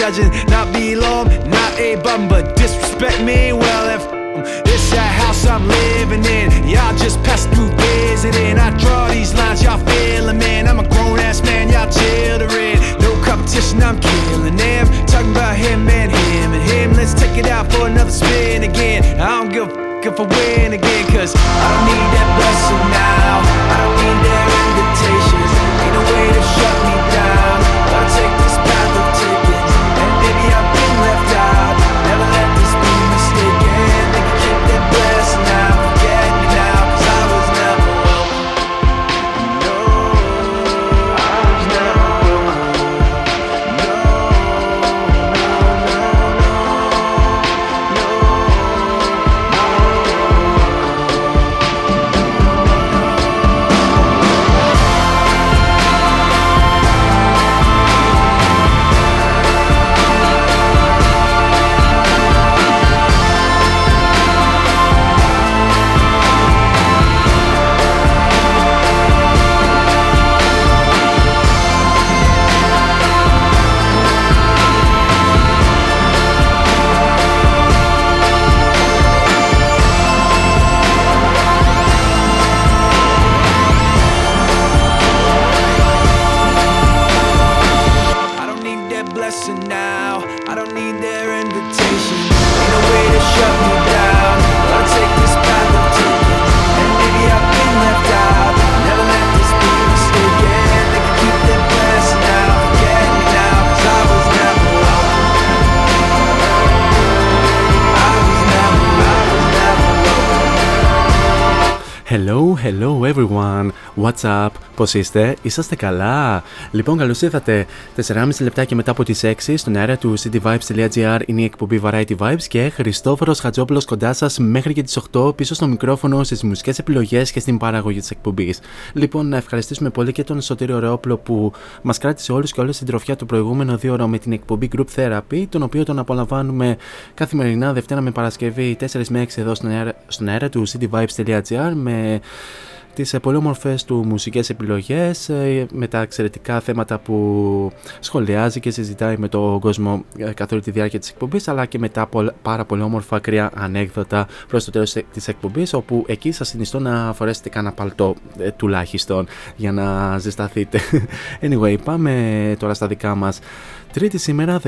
찾은 Hello, hello everyone. What's up? Πώς είστε, είσαστε καλά; Λοιπόν, καλώς ήρθατε. 4,5 λεπτάκια μετά από τις 6 στον αέρα του cityvibes.gr είναι η εκπομπή Variety Vibes και Χριστόφορος Χατζόπουλος κοντά σας μέχρι και τις 8 πίσω στο μικρόφωνο στις μουσικές επιλογές και στην παραγωγή της εκπομπής. Λοιπόν, να ευχαριστήσουμε πολύ και τον Σωτήριο Ρεόπλο που μας κράτησε όλους και όλες στην τροφιά του προηγούμενο δύο ώρο με την εκπομπή Group Therapy, τον οποίο τον απολαμβάνουμε καθημερινά Δευτέρα με Παρασκευή 4 με 6 εδώ στον αέρα, στον αέρα του cityvibes.gr με τις ε, πολύ όμορφες του μουσικές επιλογές ε, με τα εξαιρετικά θέματα που σχολιάζει και συζητάει με τον κόσμο ε, καθ' όλη τη διάρκεια της εκπομπής αλλά και με τα πολ- πάρα πολύ όμορφα ακραία ανέκδοτα προς το τέλος της εκπομπής όπου εκεί σας συνιστώ να φορέσετε κανένα παλτό ε, τουλάχιστον για να ζεσταθείτε. Anyway, πάμε τώρα στα δικά μας. Τρίτη σήμερα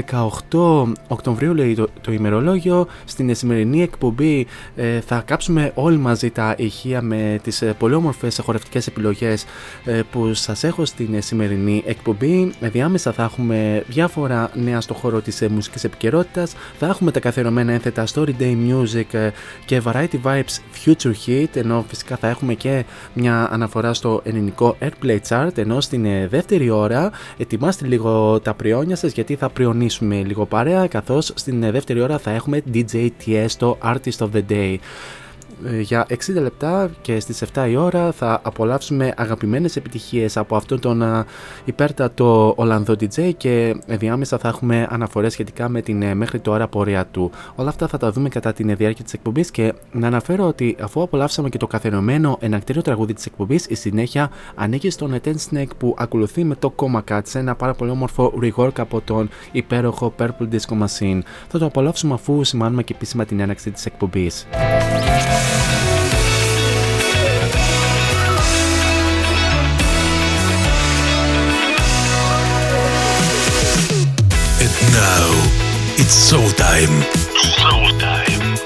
18 Οκτωβρίου λέει το, το ημερολόγιο Στην σημερινή εκπομπή ε, θα κάψουμε όλοι μαζί τα ηχεία με τις ε, πολύ όμορφες χορευτικές επιλογές ε, που σας έχω στην ε, σημερινή εκπομπή Ε, Διάμεσα θα έχουμε διάφορα νέα στο χώρο της ε, μουσικής επικαιρότητας. Θα έχουμε τα καθιερωμένα ένθετα Story Day Music ε, και Variety Vibes Future Hit ενώ φυσικά θα έχουμε και μια αναφορά στο ελληνικό Airplay Chart ενώ στην ε, δεύτερη ώρα ετοιμάστε λίγο τα πριόνια σας γιατί θα πριονίσουμε λίγο παρέα καθώς στην ε, δεύτερη ώρα θα έχουμε DJ Tiesto Artist of the Day. Ε, Για 60 λεπτά και στις 7 η ώρα θα απολαύσουμε αγαπημένες επιτυχίες από αυτόν τον α, υπέρτατο Ολλανδό DJ και διάμεσα θα έχουμε αναφορές σχετικά με την ε, μέχρι τώρα πορεία του. Όλα αυτά θα τα δούμε κατά την ε, διάρκεια της εκπομπής και να αναφέρω ότι αφού απολαύσαμε και το καθιερωμένο ενακτήριο τραγούδι της εκπομπής η συνέχεια ανήκει στον Ten Snake που ακολουθεί με το Coma Cat σε ένα πάρα πολύ όμορφο rework από τον υπέροχο Purple Disco Machine. Θα το απολαύσουμε αφού σημάνουμε και επίσημα την έναξη της εκπομπής. It's showtime. Showtime.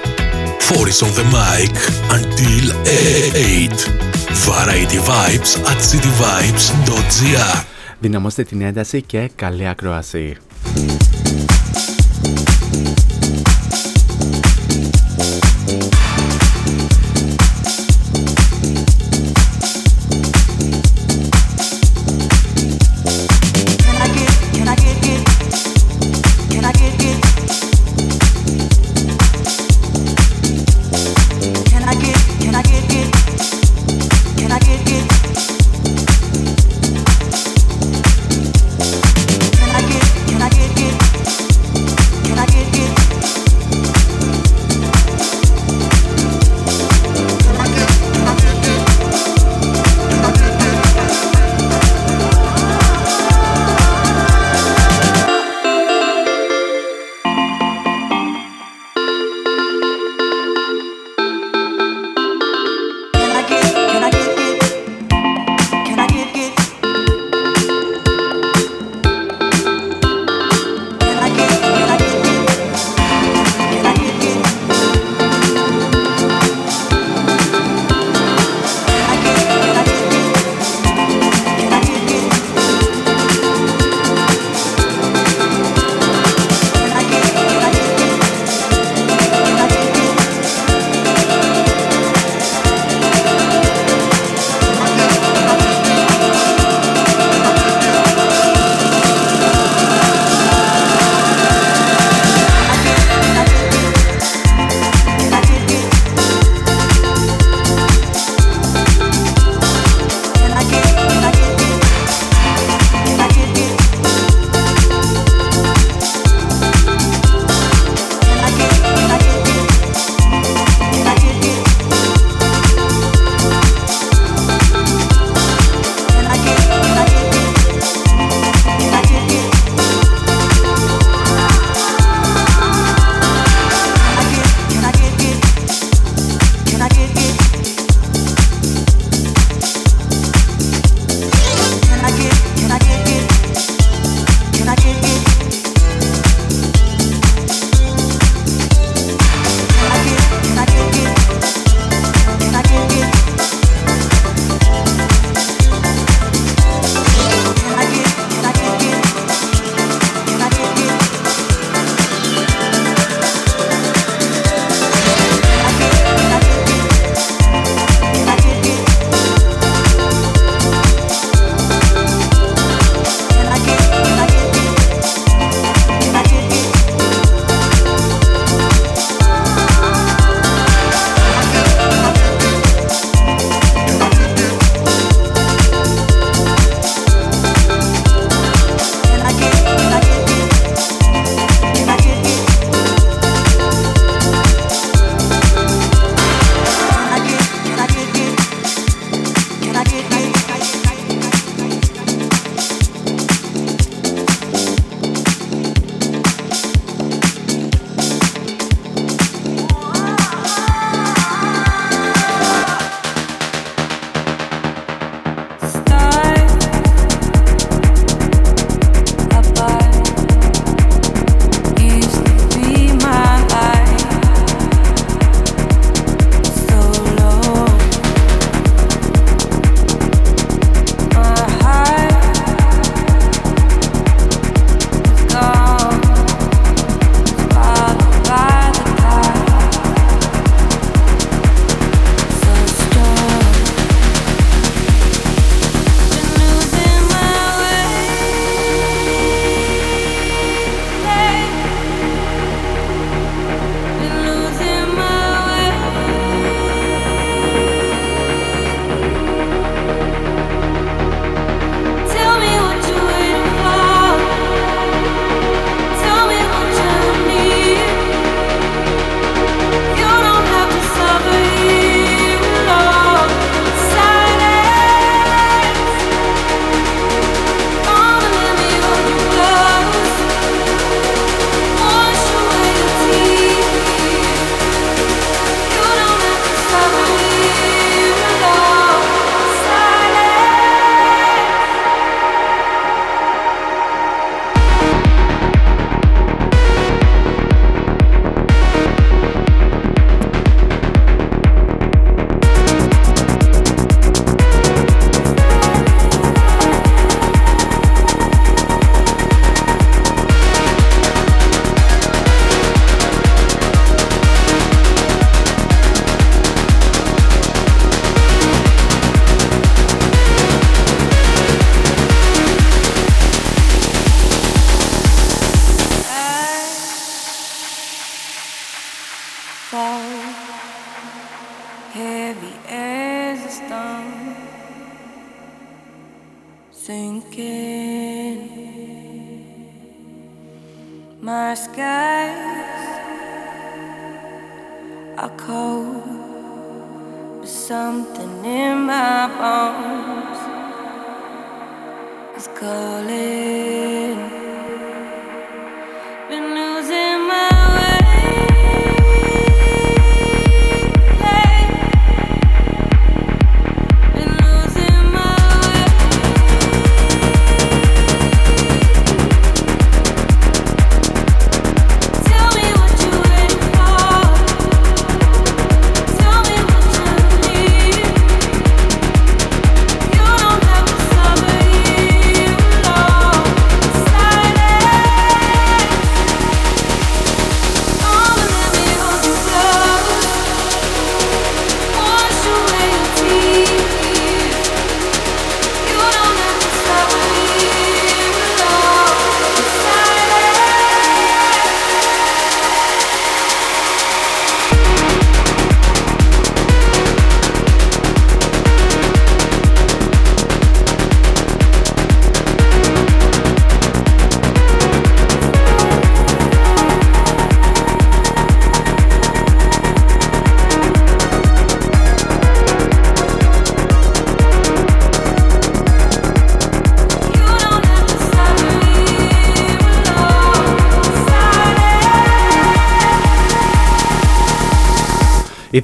Four is on the mic until 8. Variety Vibes at cityvibes.gr Δυναμώστε την ένταση και καλή ακρόαση.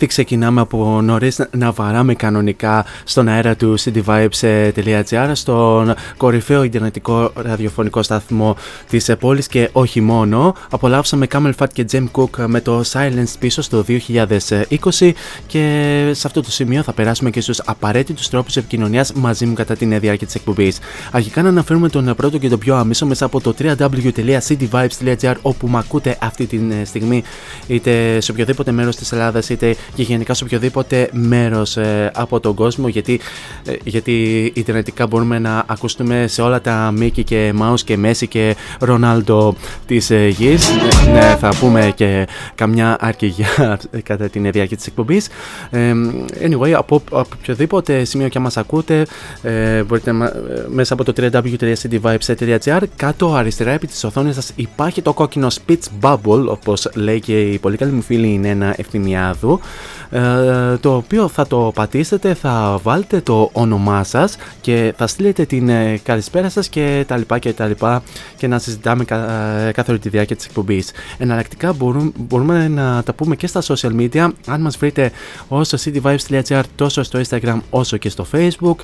Ήδη ξεκινάμε από νωρίς να βαράμε κανονικά στον αέρα του cityvibes.gr, στον κορυφαίο Ιντερνετικό ραδιοφωνικό σταθμό της πόλης και όχι μόνο. Απολαύσαμε Camel Fat και Jem Cook με το Silence πίσω στο 2020 και σε αυτό το σημείο θα περάσουμε και στους απαραίτητους τρόπους επικοινωνίας μαζί μου κατά την διάρκεια τη εκπομπή. Αρχικά να αναφέρουμε τον πρώτο και τον πιο άμεσο μέσα από το www.cityvibes.gr όπου με ακούτε αυτή τη στιγμή είτε σε οποιοδήποτε μέρος της Ελλάδας είτε και γενικά σε οποιοδήποτε μέρος ε, από τον κόσμο γιατί, ε, γιατί ιντερνετικά μπορούμε να ακούσουμε σε όλα τα Μίκη και Μάου και Μέση και Ρονάλντο της ε, γης. ναι, θα πούμε και καμιά αρκηγιά κατά την διάρκεια της εκπομπής. anyway, από, από οποιοδήποτε σημείο και μας ακούτε, μπορείτε μέσα από το www.cityvibes.gr κάτω αριστερά επί της οθόνης σας υπάρχει το κόκκινο speech bubble, όπως λέει και η πολύ καλή μου φίλη είναι ένα ευθυμιάδου. Ε, το οποίο θα το πατήσετε, θα βάλετε το όνομά σας και θα στείλετε την ε, καλησπέρα σας και τα λοιπά και τα λοιπά και να συζητάμε ε, κάθε όλη τη διάρκεια της εκπομπής. Εναλλακτικά μπορούμε, μπορούμε να τα πούμε και στα social media αν μας βρείτε όσο cityvibes.gr τόσο στο Instagram όσο και στο Facebook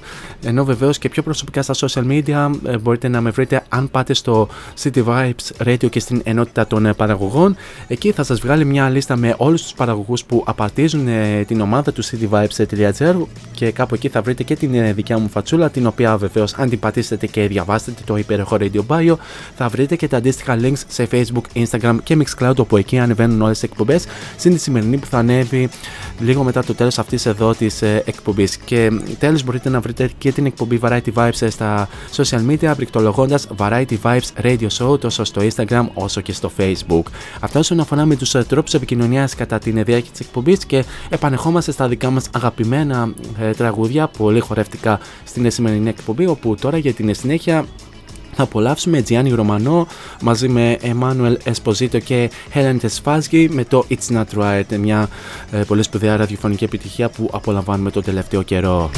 ενώ βεβαίως και πιο προσωπικά στα social media μπορείτε να με βρείτε αν πάτε στο City Vibes Radio και στην ενότητα των παραγωγών εκεί θα σας βγάλει μια λίστα με όλους τους παραγωγούς που απαρτίζουν την ομάδα του cityvibes.gr και κάπου εκεί θα βρείτε και την ε, δικιά μου φατσούλα την οποία βεβαίως αν την πατήσετε και διαβάσετε το υπέροχο Radio Bio θα βρείτε και τα αντίστοιχα links σε Facebook, Instagram και Mixcloud όπου εκεί ανεβαίνουν όλες τις εκπομπές συν τη σημερινή που θα ανέβει λίγο μετά το τέλος αυτής εδώ της ε, εκπομπής. Και τέλος μπορείτε να βρείτε και την εκπομπή Variety Vibes ε, στα social media πληκτρολογώντα Variety Vibes Radio Show τόσο στο Instagram όσο και στο Facebook. Αυτά όσον αφορά με τους τρόπους επικοινωνίας κατά την διάρκεια της εκπομπής και επανεχόμαστε στα δικά μας αγαπημένα ε, τραγούδια πολύ χορευτικά στην σημερινή εκπομπή όπου τώρα για την συνέχεια θα απολαύσουμε Τζιάννη Ρωμανό μαζί με Εμμάνουελ Εσποζίτο και Helen Τεσφάσγη με το It's Not Right, μια ε, πολύ σπουδαία ραδιοφωνική επιτυχία που απολαμβάνουμε το τελευταίο καιρό.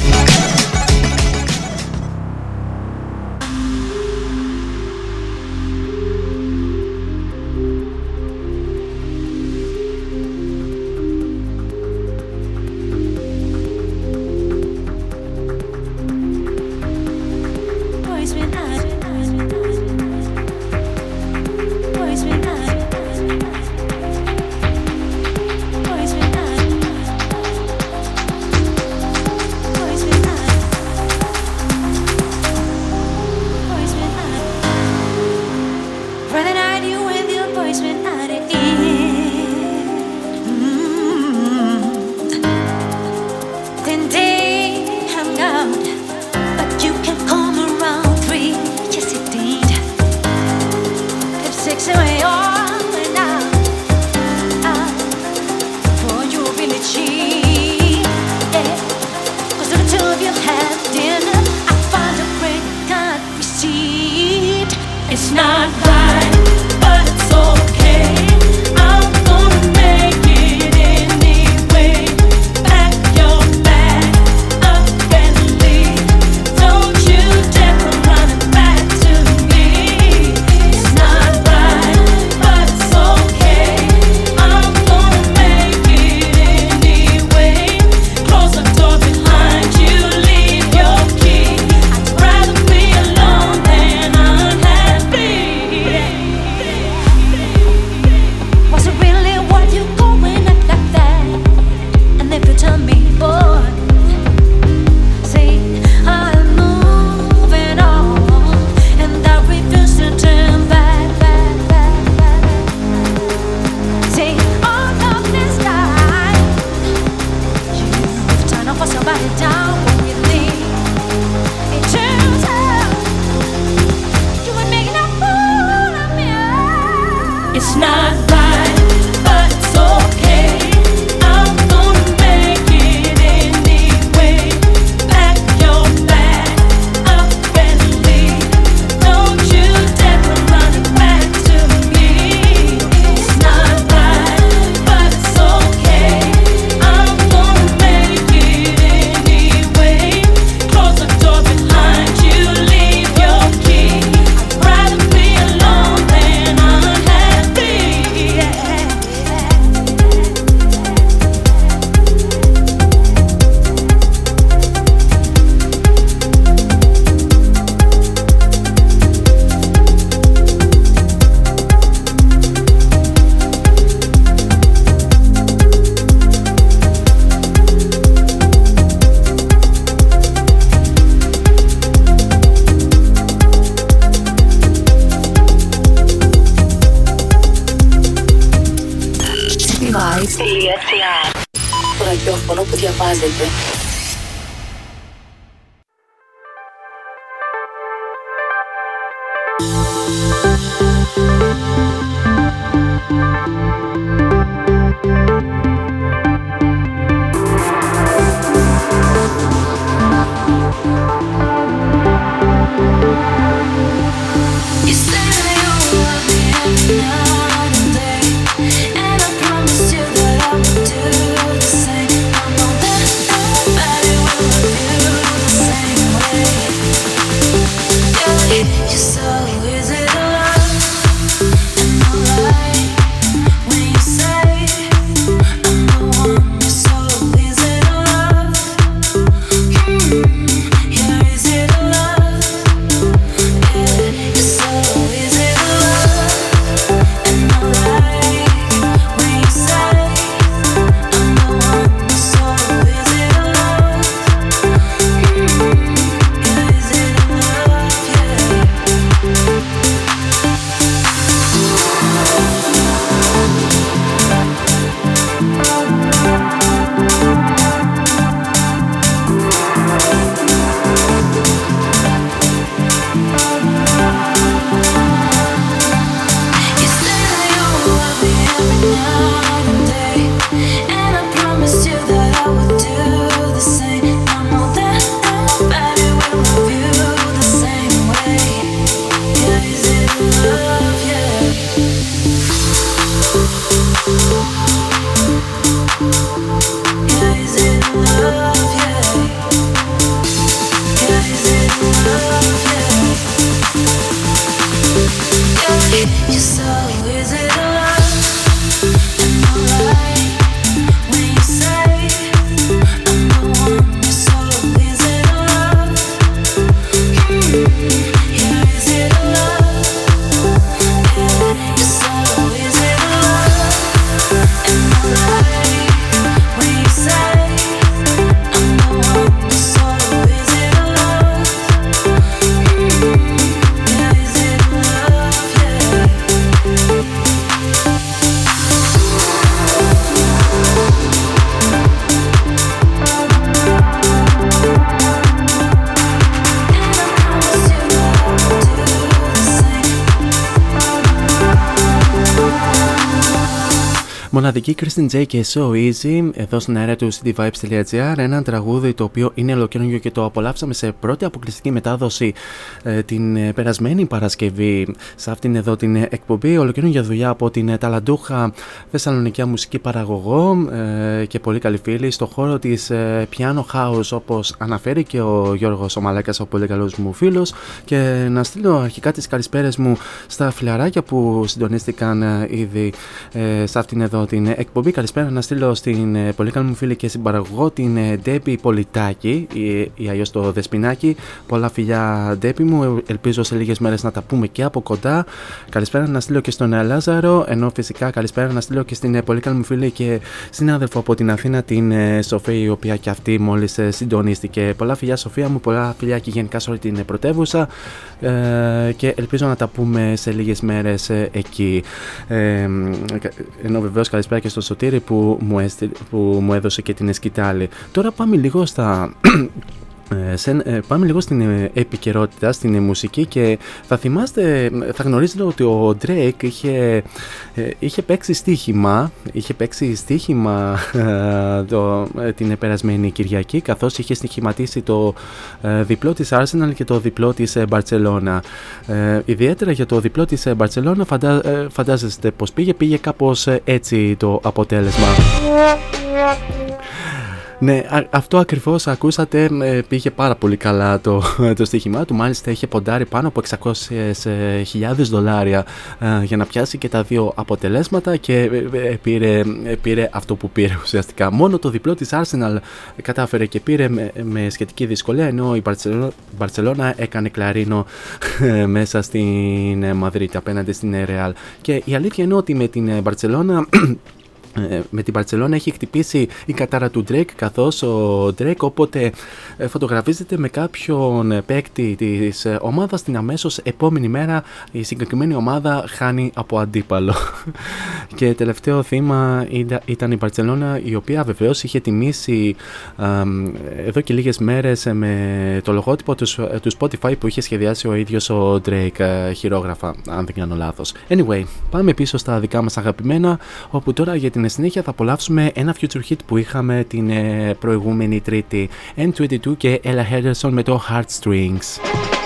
Μοναδική Kristen J και So Easy εδώ στην αέρα του cityvibes.gr ένα τραγούδι το οποίο είναι ολοκαίρινο και το απολαύσαμε σε πρώτη αποκλειστική μετάδοση ε, την ε, περασμένη Παρασκευή σε αυτήν εδώ την εκπομπή. Ολοκαίρινο για δουλειά από την ταλαντούχα Θεσσαλονικιά μουσική παραγωγό ε, και πολύ καλή φίλη στο χώρο της ε, Piano House όπως αναφέρει και ο Γιώργος ο Μαλάκας ο πολύ καλός μου φίλος. Και να στείλω αρχικά τις καλησπέρες μου στα φιλαράκια που συντονίστηκαν ε, ήδη ε, σε αυτήν εδώ την εκπομπή. Καλησπέρα να στείλω στην ε, πολύ καλή μου φίλη και συμπαραγωγό την Ντέπη Πολιτάκη ή, ή αλλιώ το Δεσπινάκι. Πολλά φιλιά Ντέπη μου. Ελπίζω σε λίγες μέρες να τα πούμε και από κοντά. Καλησπέρα να στείλω και στον Λάζαρο. Ενώ φυσικά καλησπέρα να στείλω και στην πολύ καλή μου φίλη και συνάδελφο από την Αθήνα, την Σοφία, η οποία και αυτή μόλις συντονίστηκε. Πολλά φιλιά, Σοφία μου. Πολλά φιλιά και γενικά σε όλη την πρωτεύουσα. Ε, και ελπίζω να τα πούμε σε λίγες μέρες εκεί. Ε, ενώ βεβαίως καλησπέρα και στο Σωτήρι που μου, που μου έδωσε και την εσκητάλη. Τώρα πάμε λίγο στα ε, σε, ε, πάμε λίγο στην ε, επικαιρότητα, στην μουσική και θα θυμάστε, θα γνωρίζετε ότι ο Drake είχε, είχε παίξει στοίχημα, είχε παίξει στοίχημα το, την περασμένη Κυριακή καθώς είχε στοιχηματίσει το διπλό της Arsenal και το διπλό της Barcelona. ιδιαίτερα για το διπλό της Barcelona φαντα, φαντάζεστε πως πήγε, πήγε κάπως έτσι το αποτέλεσμα. Ναι, αυτό ακριβώς ακούσατε. Ε, πήγε πάρα πολύ καλά το, το στοίχημά του. Μάλιστα είχε ποντάρει πάνω από 600.000 δολάρια ε, για να πιάσει και τα δύο αποτελέσματα και ε, πήρε, πήρε αυτό που πήρε ουσιαστικά. Μόνο το διπλό της Arsenal κατάφερε και πήρε με, με σχετική δυσκολία ενώ η Μπαρσελόνα έκανε κλαρίνο μέσα στην Μαδρίτη απέναντι στην Real. Και η αλήθεια είναι ότι με την Μπαρσελόνα ε, με την Παρσελόνα έχει χτυπήσει η κατάρα του Drake καθώς ο Drake όποτε ε, φωτογραφίζεται με κάποιον παίκτη της ε, ομάδας την αμέσως επόμενη μέρα η συγκεκριμένη ομάδα χάνει από αντίπαλο. Και τελευταίο θύμα ήταν η Παρσελόνα η οποία βεβαίως είχε τιμήσει εδώ και λίγες μέρες με το λογότυπο του, του Spotify που είχε σχεδιάσει ο ίδιος ο Drake χειρόγραφα αν δεν κάνω λάθος. Anyway πάμε πίσω στα δικά μας αγαπημένα όπου τώρα για την στην συνέχεια θα απολαύσουμε ένα future hit που είχαμε την ε, προηγούμενη Τρίτη. N22 και Ella Henderson με το Heartstrings.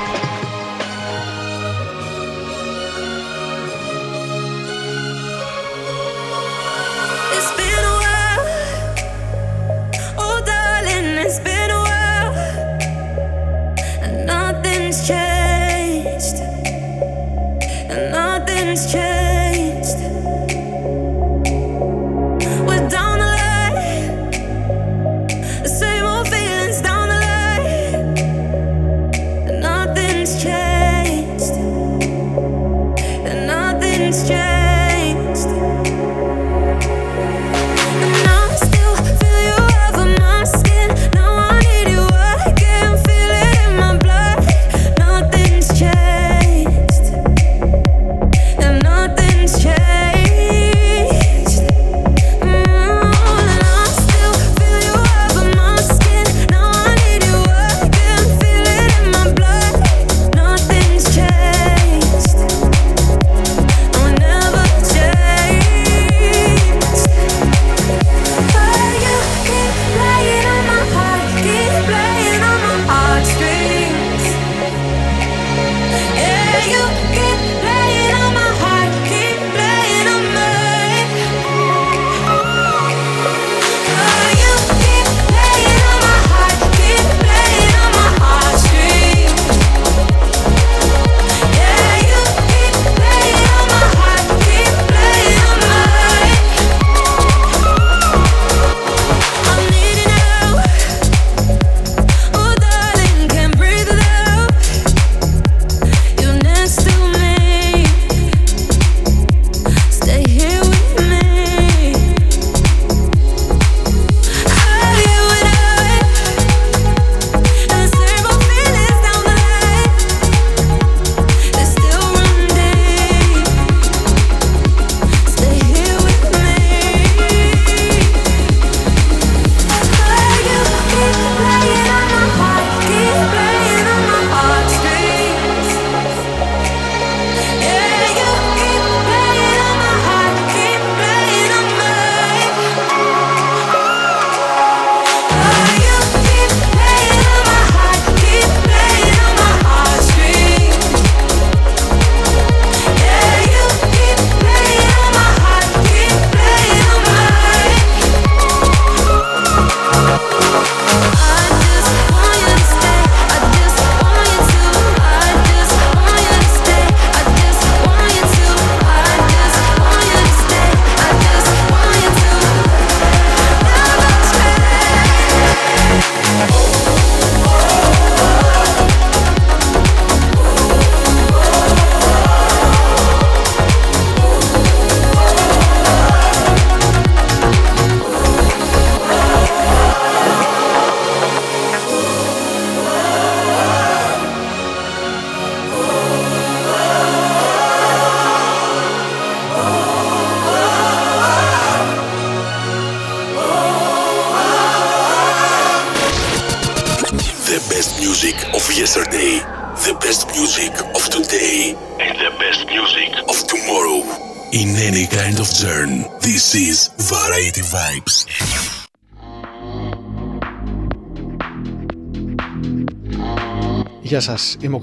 σας, είμαι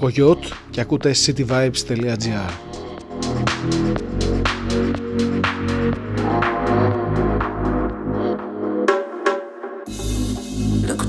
και ακούτε cityvibes.gr Look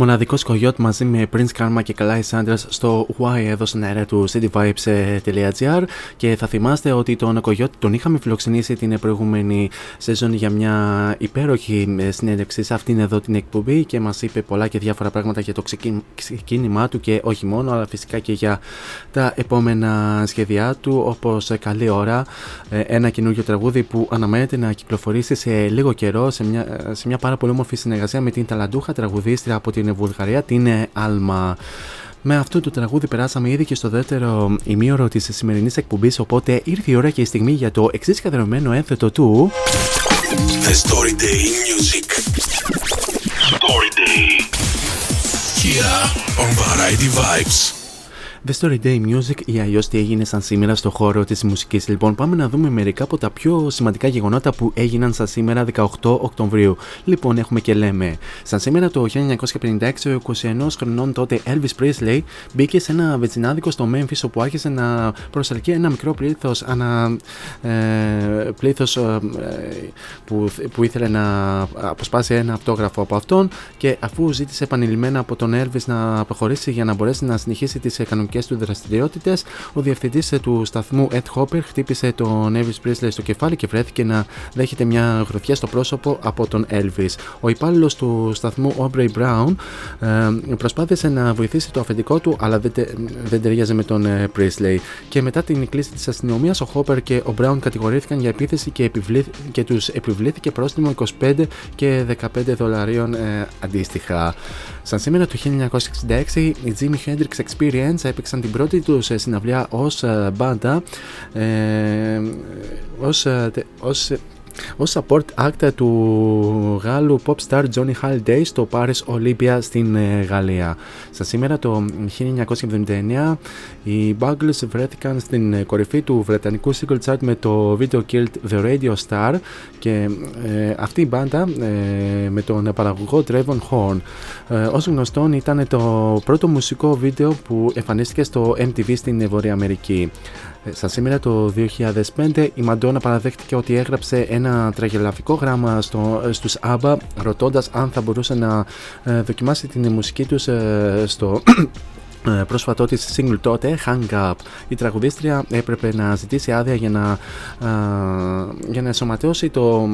Μοναδικός κογιότ μαζί με Prince Karma και Kalai Sanders στο Y εδώ στην αέρα του cityvibes.gr και θα θυμάστε ότι τον κογιότ τον είχαμε φιλοξενήσει την προηγούμενη σεζόν για μια υπέροχη συνέντευξη σε αυτήν εδώ την εκπομπή και μας είπε πολλά και διάφορα πράγματα για το ξεκίνημά του και όχι μόνο αλλά φυσικά και για τα επόμενα σχέδιά του. Όπως καλή ώρα ε, ένα καινούργιο τραγούδι που αναμένεται να κυκλοφορήσει σε λίγο καιρό σε μια, σε μια πάρα πολύ όμορφη συνεργασία με την ταλαντούχα τραγουδίστρια από την Βουλγαρία, την Άλμα. Με αυτό το τραγούδι περάσαμε ήδη και στο δεύτερο ημίωρο της σημερινής εκπομπής. Οπότε ήρθε η ώρα και η στιγμή για το εξής καθερωμένο ένθετο του. The Story Day Music. Story Day. Here on Variety Vibes. The Story Day Music ή αλλιώς τι έγινε σαν σήμερα στο χώρο της μουσικής. Λοιπόν, πάμε να δούμε μερικά από τα πιο σημαντικά γεγονότα που έγιναν σαν σήμερα 18 Οκτωβρίου. Λοιπόν, έχουμε και λέμε. Σαν σήμερα το 1956, ο 21 χρονών τότε Elvis Presley μπήκε σε ένα βετσινάδικο στο Memphis όπου άρχισε να προσελκύει ένα μικρό πλήθος ανα, ε, πλήθος, ε, που, που ήθελε να αποσπάσει ένα αυτόγραφο από αυτόν και αφού ζήτησε επανειλημμένα από τον Elvis να προχωρήσει για να μπορέσει να συνεχίσει τις κανονικές του δραστηριότητες, ο διευθυντής του σταθμού Ed Hopper χτύπησε τον Elvis Presley στο κεφάλι και βρέθηκε να δέχεται μια γροθιά στο πρόσωπο από τον Elvis. Ο υπάλληλος του σταθμού Aubrey Brown ε, προσπάθησε να βοηθήσει το αφεντικό του, αλλά δεν, δεν ταιριάζει με τον ε, Presley. Και μετά την κλίση της αστυνομίας, ο Hopper και ο Brown κατηγορήθηκαν για επίθεση και, και τους επιβλήθηκε πρόστιμο 25 και 15 δολαρίων ε, αντίστοιχα. Σαν σήμερα το 1966, οι Jimi Hendrix Experience έπαιξαν την πρώτη τους συναυλία ως ε, μπάντα, ε, ως, ε, ως ω support act του Γάλλου pop star Johnny Halliday στο Paris Olympia στην ε, Γαλλία. Στα σήμερα το 1979 οι Bugles βρέθηκαν στην ε, κορυφή του βρετανικού single chart με το video Killed The Radio Star και ε, αυτή η μπάντα με τον παραγωγό Trevon Horn. Ε, όσο γνωστόν ήταν το πρώτο μουσικό βίντεο που εμφανίστηκε στο MTV στην Βορεια Αμερική. Στα σήμερα το 2005 η Μαντόνα παραδέχτηκε ότι έγραψε ένα τραγελαφικό γράμμα στο, στους ABBA ρωτώντας αν θα μπορούσε να ε, δοκιμάσει την μουσική τους ε, στο ε, πρόσφατό της single τότε, Hang Up. Η τραγουδίστρια έπρεπε να ζητήσει άδεια για να, α, για να ενσωματώσει το,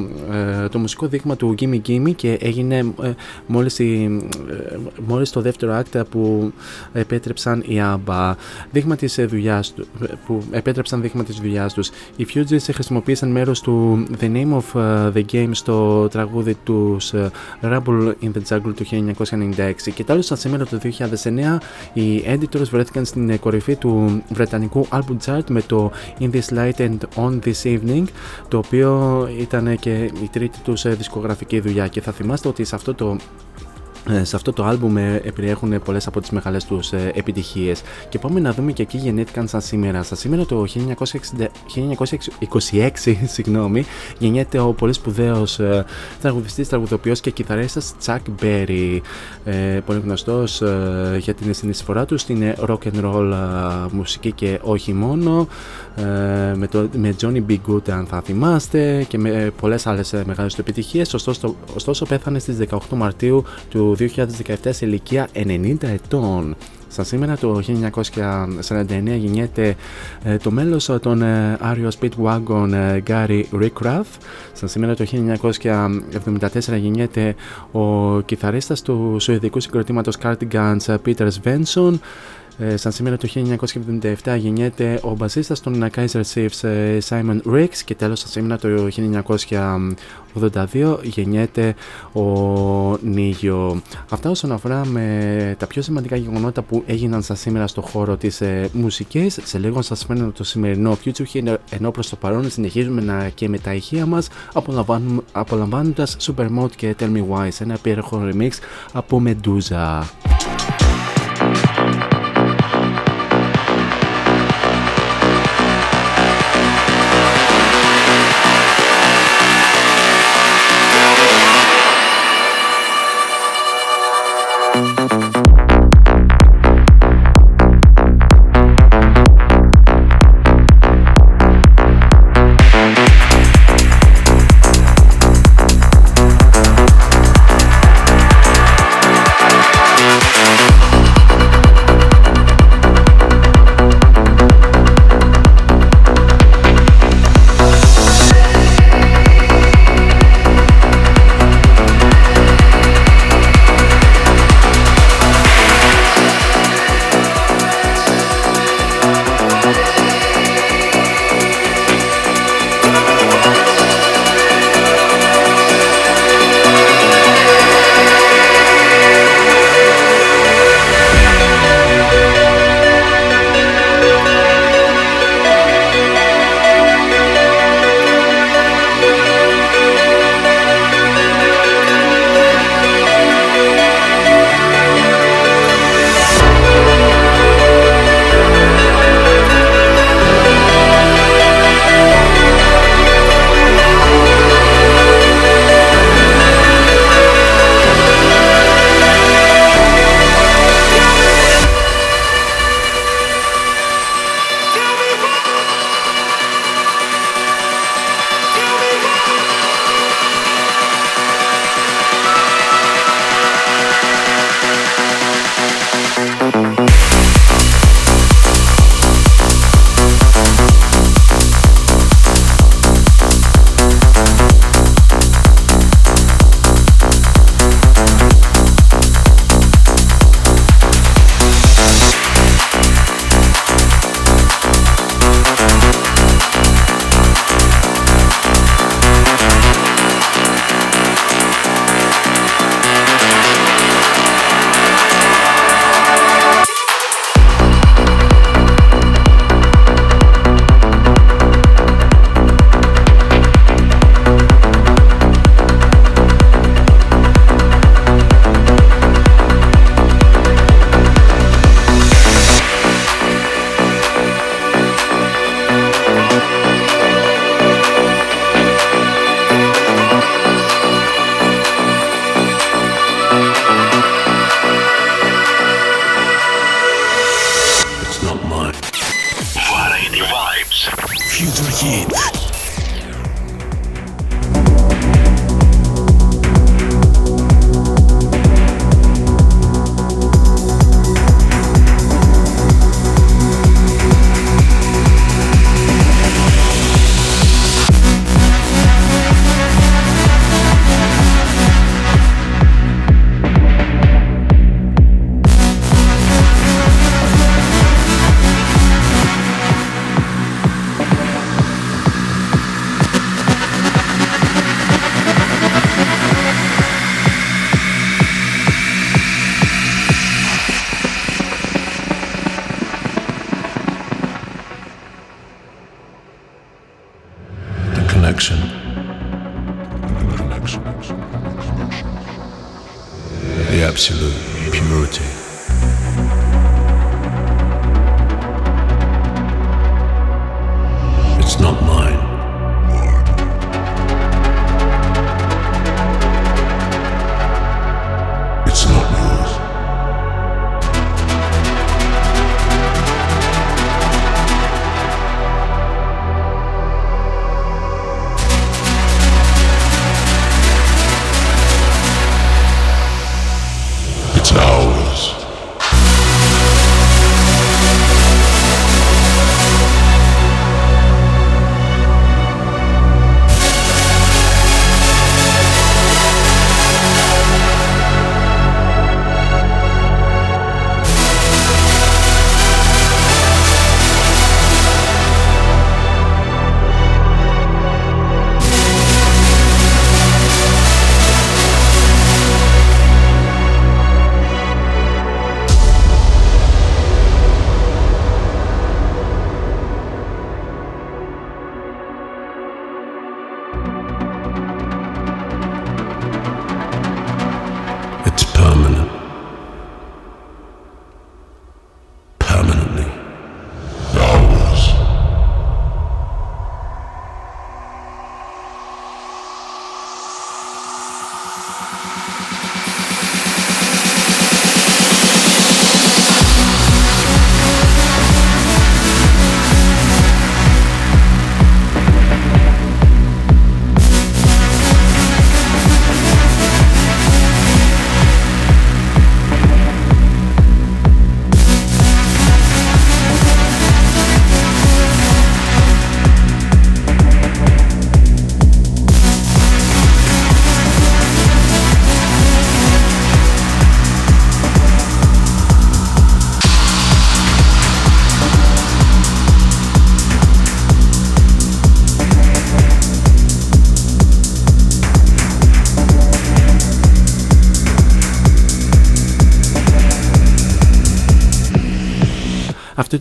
ε, το μουσικό δείγμα του Gimme Gimme και έγινε ε, μόλις, μόλις το δεύτερο act που επέτρεψαν οι ABBA. Δείγμα της δουλειάς που επέτρεψαν δείγμα της δουλειάς τους. Οι Fugees χρησιμοποίησαν μέρος του The Name of the Game στο τραγούδι τους Rumble in the Jungle του 1996 και τέλος σήμερα το 2009 οι Editors βρέθηκαν στην κορυφή του βρετανικού album chart με το In This Light and On This Evening το οποίο ήταν και η τρίτη τους δισκογραφική δουλειά. Και θα θυμάστε ότι σε αυτό το ε, σε αυτό το άλμπουμ ε, περιέχουν πολλές από τις μεγάλες τους ε, επιτυχίες. Και πάμε να δούμε και εκεί γεννήθηκαν σαν σήμερα. Σαν σήμερα το 1926, συγγνώμη, γεννιέται ο πολύ σπουδαίος τραγουδιστής, τραγουδοποιός και κιθαρίστας Chuck Berry. πολύ γνωστός για την συνεισφορά του στην rock and roll μουσική και όχι μόνο. Με, το, με Johnny B. Good, αν θα θυμάστε, και με πολλές άλλες μεγάλες του επιτυχίες. Ωστόσο, ωστόσο, πέθανε στις 18 Μαρτίου του 2017 σε ηλικία 90 ετών. Σαν σήμερα το 1949 γεννιέται ε, το μέλος των ε, Ario Speedwagon ε, Gary Rickrath. Σαν σήμερα το 1974 γεννιέται ο κιθαρίστας του σουηδικού συγκροτήματος Cardigans Peter Svensson. Ε, σαν σήμερα το 1977 γεννιέται ο μπασίστας των Kaiser Chiefs Simon Riggs και τέλος σαν σήμερα το 1982 γεννιέται ο Νίγιο. Αυτά όσον αφορά με τα πιο σημαντικά γεγονότα που έγιναν σαν σήμερα στο χώρο της ε, μουσικής. Σε λίγο σας φαίνεται το σημερινό Future ενώ προς το παρόν συνεχίζουμε να και με τα ηχεία μας απολαμβάνοντας Supermode και Tell Me Why σε ένα υπέροχο remix από Medusa.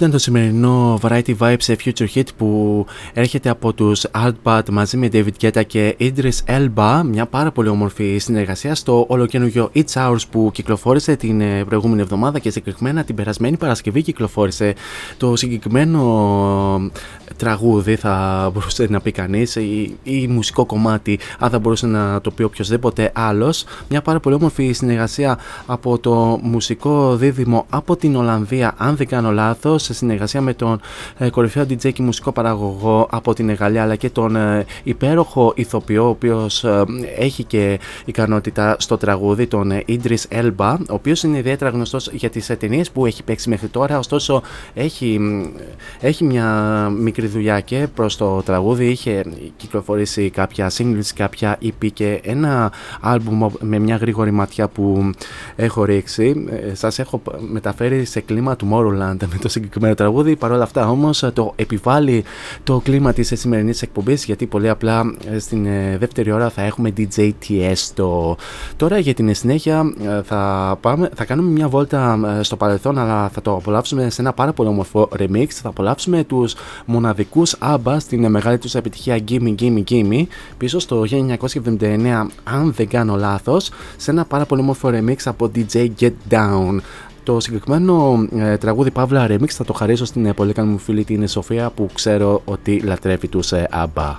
Ήταν το σημερινό Variety Vibes σε Future Hit που έρχεται από τους Artbat μαζί με David Guetta και Idris Elba μια πάρα πολύ όμορφη συνεργασία στο ολοκαινούργιο It's Hours που κυκλοφόρησε την ε, προηγούμενη εβδομάδα και συγκεκριμένα την περασμένη Παρασκευή κυκλοφόρησε το συγκεκριμένο τραγούδι θα μπορούσε να πει κανείς ή, ή μουσικό κομμάτι αν θα μπορούσε να το πει οποιοδήποτε άλλος. Μια πάρα πολύ όμορφη συνεργασία από το μουσικό δίδυμο από την Ολλανδία αν δεν κάνω λάθος σε συνεργασία με τον ε, κορυφαίο DJ και μουσικό παραγωγό από την Γαλλία αλλά και τον ε, υπέροχο ηθοποιό ο οποίος ε, έχει και ικανότητα στο τραγούδι τον ε, Idris Elba ο οποίος είναι ιδιαίτερα γνωστός για τις ταινίε που έχει παίξει μέχρι τώρα ωστόσο έχει, έχει μια μικρή δουλειά και προς το τραγούδι είχε κυκλοφορήσει κάποια singles, κάποια EP και ένα άλμπουμ με μια γρήγορη ματιά που έχω ρίξει σας έχω μεταφέρει σε κλίμα Tomorrowland με το συγκεκριμένο τραγούδι. Παρ' όλα αυτά όμως το επιβάλλει το κλίμα της σημερινής εκπομπής γιατί πολύ απλά ε, στην ε, δεύτερη ώρα θα έχουμε DJ Tiesto. Τώρα για την συνέχεια ε, θα, πάμε, θα κάνουμε μια βόλτα στο παρελθόν αλλά θα το απολαύσουμε σε ένα πάρα πολύ όμορφο remix. Θα απολαύσουμε τους μοναδικούς ABBA στην μεγάλη τους επιτυχία Gimme Gimme Gimme πίσω στο 1979 αν δεν κάνω λάθος σε ένα πάρα πολύ όμορφο remix από DJ Get Down. Το συγκεκριμένο ε, τραγούδι Παύλα Remix θα το χαρίσω στην ε, πολύ καλή μου φίλη την Σοφία που ξέρω ότι λατρεύει τους ε, ABBA.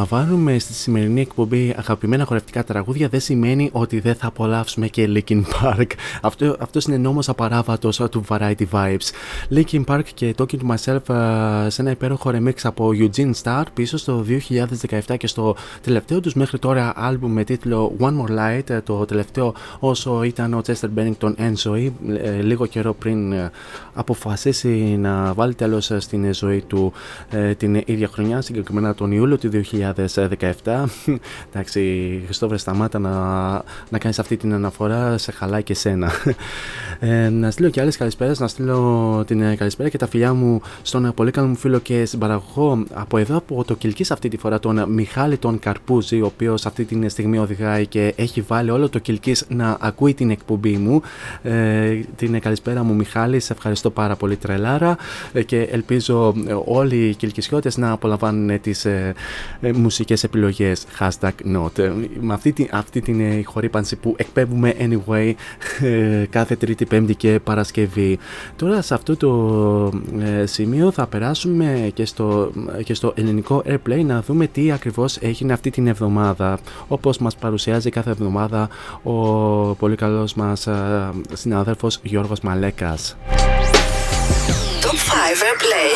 Απολαμβάνουμε στη σημερινή εκπομπή αγαπημένα χορευτικά τραγούδια δεν σημαίνει ότι δεν θα απολαύσουμε και Linkin Park. Αυτό αυτός είναι νόμος απαράβατος του Variety Vibes. Linkin Park και Talking to Myself ε, σε ένα υπέροχο remix από Eugene Starr πίσω στο 2017 και στο τελευταίο τους μέχρι τώρα άλμπουμ με τίτλο One More Light ε, το τελευταίο όσο ήταν ο Chester Bennington εν ζωή ε, λίγο καιρό πριν αποφασίσει να βάλει τέλος στην ζωή του την ίδια χρονιά συγκεκριμένα τον Ιούλιο του 2017. Εντάξει, Χριστόβρε, σταμάτα να, να κάνεις αυτή την αναφορά, σε χαλάει και σένα. Ε, να στείλω και άλλες καλησπέρες, να στείλω την ε, καλησπέρα και τα φιλιά μου στον ε, πολύ καλό μου φίλο και συμπαραγωγό από εδώ από το Κυλκής αυτή τη φορά, τον Μιχάλη τον Καρπούζη, ο οποίος αυτή τη στιγμή οδηγάει και έχει βάλει όλο το Κυλκής να ακούει την εκπομπή μου. Ε, την καλησπέρα μου, Μιχάλη, σε ευχαριστώ πάρα πολύ, τρελάρα και ελπίζω όλοι οι Κυλκισιώτες να απολαμβάνουν τις ε, μουσικές επιλογές hashtag not. Ε, με αυτή, την, αυτή την ε, χορύπανση που εκπέμπουμε anyway κάθε Τρίτη, Πέμπτη και Παρασκευή. Τώρα σε αυτό το σημείο θα περάσουμε και στο, και στο ελληνικό airplay να δούμε τι ακριβώς έγινε αυτή την εβδομάδα. Όπως μας παρουσιάζει κάθε εβδομάδα ο πολύ καλός μας συνάδελφος Γιώργος Μαλέκας. Top 5 Airplay.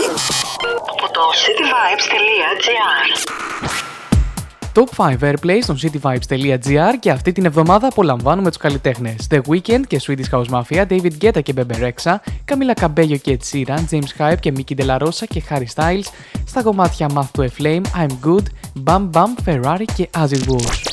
Από το cityvibes.gr Top 5 Airplay στο cityvibes.gr και αυτή την εβδομάδα απολαμβάνουμε τους καλλιτέχνες The Weeknd και Swedish House Mafia, David Guetta και Bebe Rexha, Camila Cabello και Ed Sheeran, James Hype και Mickey De La Rosa και Harry Styles, στα κομμάτια Math to a Flame, I'm Good, Bam Bam, Ferrari και As It Was.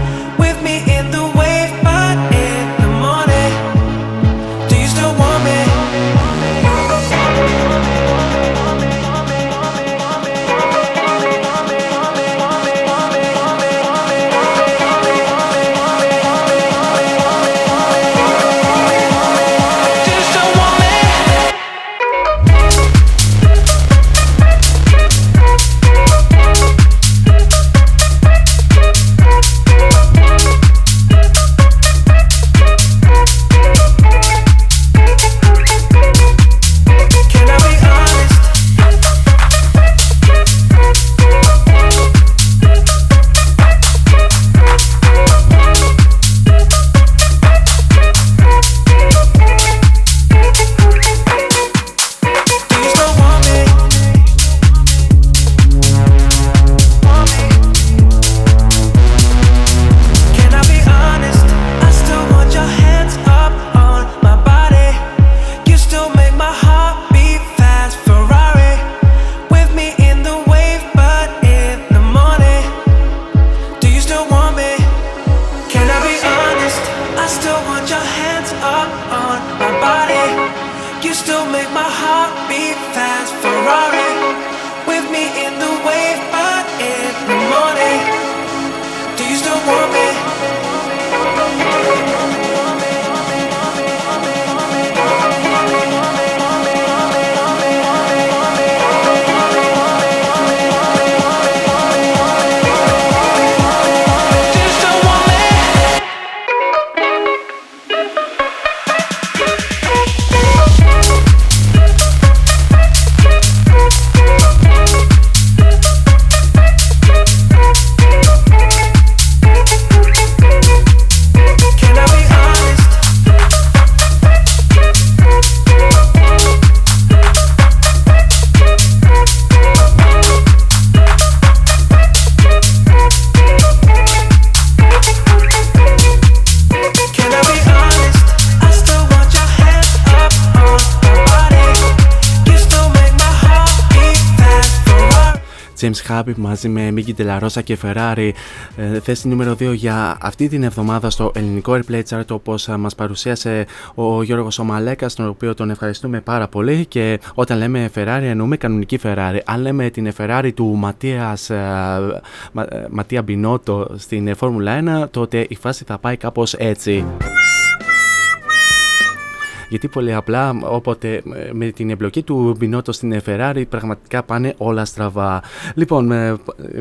You still make my heart beat fast. Ferrari with me in the wave, but in the morning. Do you still want me? James Habib μαζί με Mickey De La Rosa και Ferrari. Ε, θέση νούμερο 2 για αυτή την εβδομάδα στο ελληνικό Airplay Chart όπως μας παρουσίασε ο Γιώργος Ομαλέκας, τον οποίο τον ευχαριστούμε πάρα πολύ. Και όταν λέμε Ferrari, εννοούμε κανονική Ferrari. Αν λέμε την Ferrari του Ματίας, ε, Μα- ε, Ματία Μπινότο στην Φόρμουλα 1, τότε η φάση θα πάει κάπως έτσι. Γιατί πολύ απλά, όποτε με την εμπλοκή του Μπινότο στην Ferrari, πραγματικά πάνε όλα στραβά. Λοιπόν,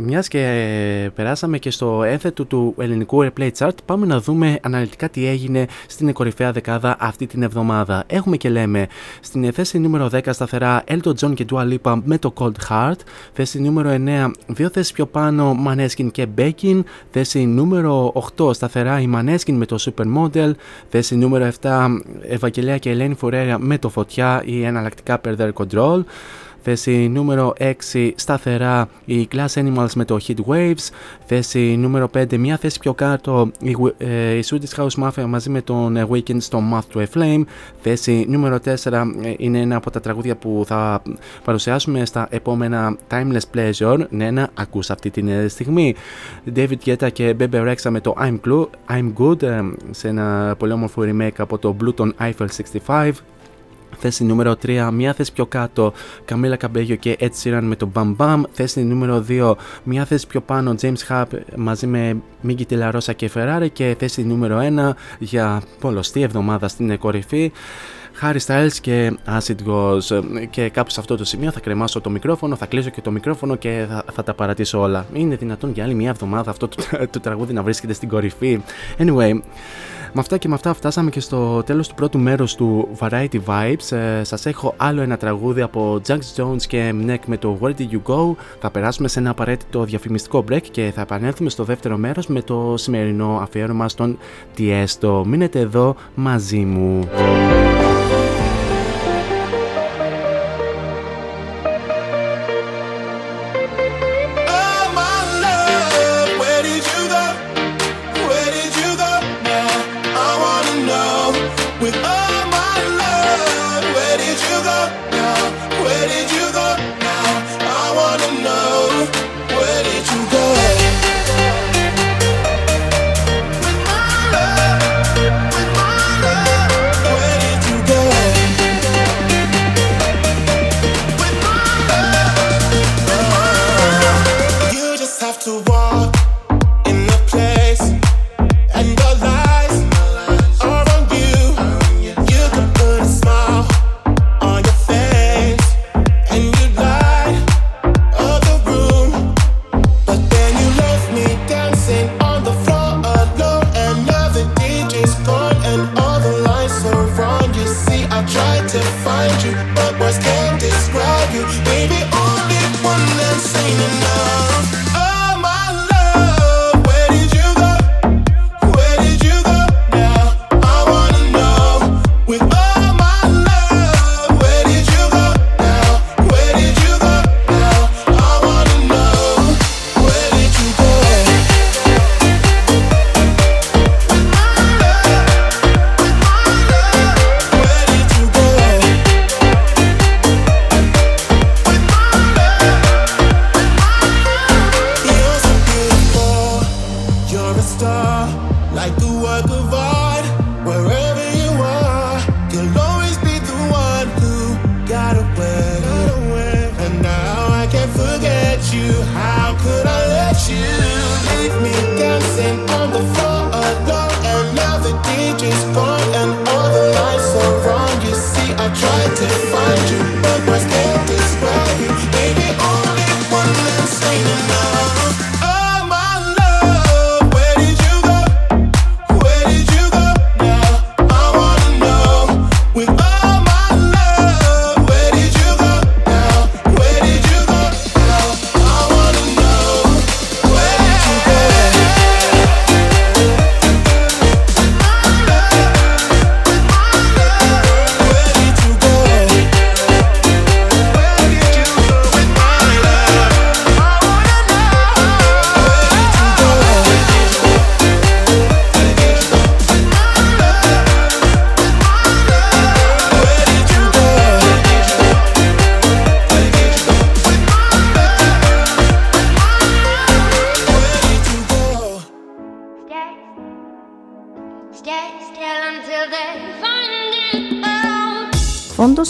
μιας και περάσαμε και στο ένθετο του ελληνικού Airplay Chart, πάμε να δούμε αναλυτικά τι έγινε στην κορυφαία δεκάδα αυτή την εβδομάδα. Έχουμε και λέμε στην θέση νούμερο 10 σταθερά Elton John και Dua Lipa με το Cold Heart. Θέση νούμερο 9, δύο θέσεις πιο πάνω Maneskin και Bekin. Θέση νούμερο 8 σταθερά η Maneskin με το Supermodel. Θέση νούμερο 7 Ευαγγελέα και Ελένη Φορέρα με το Φωτιά ή εναλλακτικά Per Their Control. Θέση νούμερο 6 σταθερά η Glass Animals με το Heat Waves. Θέση νούμερο 5 μια θέση πιο κάτω η, ε, η Swedish House Mafia μαζί με τον Weekend στο Math to a Flame. Θέση νούμερο 4 ε, είναι ένα από τα τραγούδια που θα παρουσιάσουμε στα επόμενα Timeless Pleasure. Ναι, να ακούς αυτή την ε, στιγμή. David Guetta και Bebe Rexha με το I'm, Glue, I'm Good ε, σε ένα πολύ όμορφο remake από το Bluton Eiffel 65. Θέση νούμερο 3, μία θέση πιο κάτω, Καμίλα Καμπέγιο και Ed Sheeran με το Bam Bam. Θέση νούμερο 2, μία θέση πιο πάνω, James Hub μαζί με Μίγκη Τιλαρόσα και Ferrari. Και θέση νούμερο 1 για πολλωστή εβδομάδα στην κορυφή. Harry Styles και Acid Goes. Και κάπου σε αυτό το σημείο θα κρεμάσω το μικρόφωνο, θα κλείσω και το μικρόφωνο και θα, θα τα παρατήσω όλα. Είναι δυνατόν για άλλη μια εβδομάδα αυτό το, το τραγούδι να βρίσκεται στην κορυφή. Anyway, με αυτά και με αυτά φτάσαμε και στο τέλος του πρώτου μέρους του Variety Vibes. Ε, σας έχω άλλο ένα τραγούδι από Jax Jones και Mnek με το Where Did You Go. Θα περάσουμε σε ένα απαραίτητο διαφημιστικό break και θα επανέλθουμε στο δεύτερο μέρος με το σημερινό αφιέρωμα στον Tiesto. Μείνετε εδώ μαζί μου.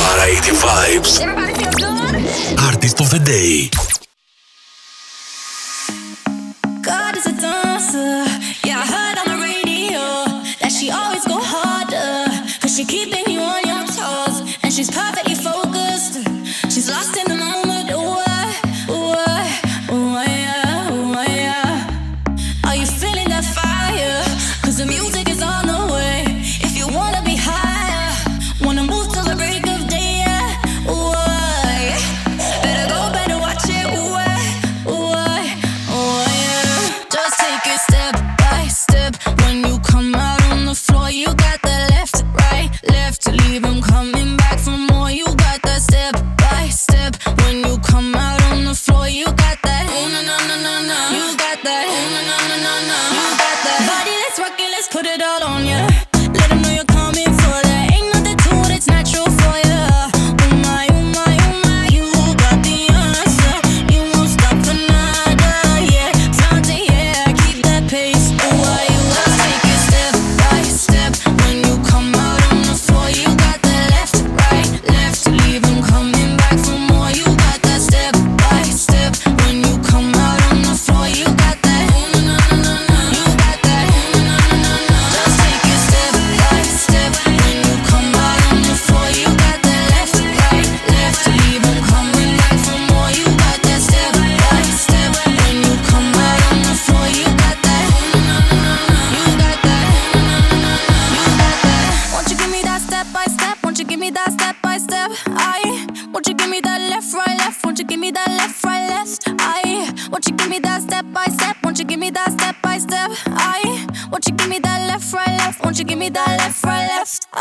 Variety Vibes. Artist of the day. God is a dancer. Yeah, I heard on the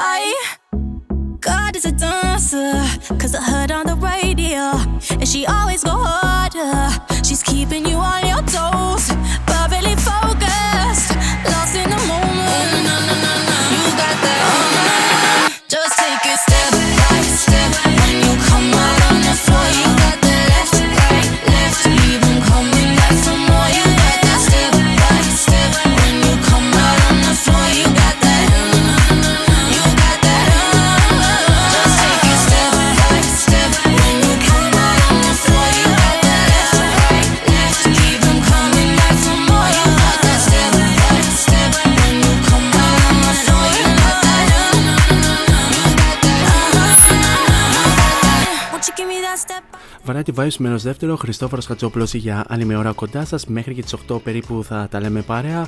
I. God is a dancer, cause I heard on the radio, and she always go harder. She's keeping you on your Variety Vibes μέρο δεύτερο. Χριστόφορος Χατζόπουλος για άλλη μια ώρα κοντά σας. Μέχρι και τις 8 περίπου θα τα λέμε παρέα.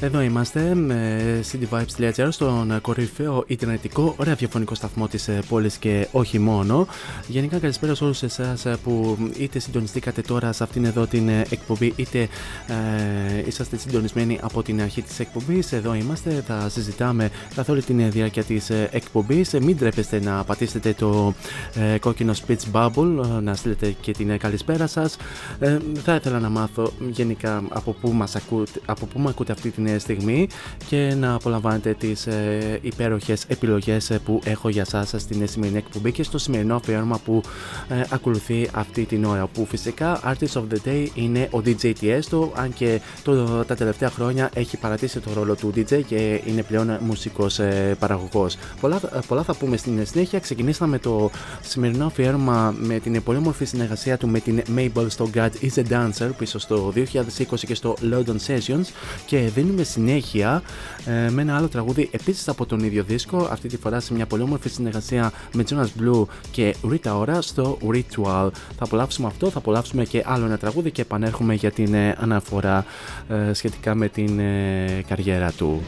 Εδώ είμαστε με cityvibes.gr στον κορυφαίο ιντερνετικό ραδιοφωνικό σταθμό της πόλης και όχι μόνο. Γενικά καλησπέρα σε όλους εσάς που είτε συντονιστήκατε τώρα σε αυτήν εδώ την εκπομπή, είτε ε, είσαστε συντονισμένοι από την αρχή της εκπομπής. Εδώ είμαστε, θα συζητάμε καθ' όλη την διάρκεια της εκπομπής. Μην τρέπεστε να πατήσετε το ε, κόκκινο speech bubble, να στείλετε και την καλησπέρα σας. Ε, θα ήθελα να μάθω γενικά από πού, μας ακούτε, από πού με ακούτε αυτή την στιγμή και να απολαμβάνετε τις ε, υπέροχες επιλογές ε, που έχω για σας στην σημερινή εκπομπή και στο σημερινό αφιέρωμα που ε, ακολουθεί αυτή την ώρα που φυσικά Artist of the Day είναι ο DJ Tiesto αν και το, τα τελευταία χρόνια έχει παρατήσει το ρόλο του DJ και είναι πλέον μουσικός ε, παραγωγός. Πολλά, πολλά θα πούμε στην συνέχεια. Ξεκινήσαμε το σημερινό αφιέρωμα με την πολύ όμορφη συνεργασία του με την Mabel στο God is a Dancer πίσω στο 2020 και στο London Sessions και δίνουμε συνέχεια ε, με ένα άλλο τραγούδι επίσης από τον ίδιο δίσκο αυτή τη φορά σε μια πολύ όμορφη συνεργασία με Jonas Blue και Rita Ora στο Ritual. Θα απολαύσουμε αυτό, θα απολαύσουμε και άλλο ένα τραγούδι και επανέρχομαι για την ε, αναφορά ε, σχετικά με την ε, καριέρα του.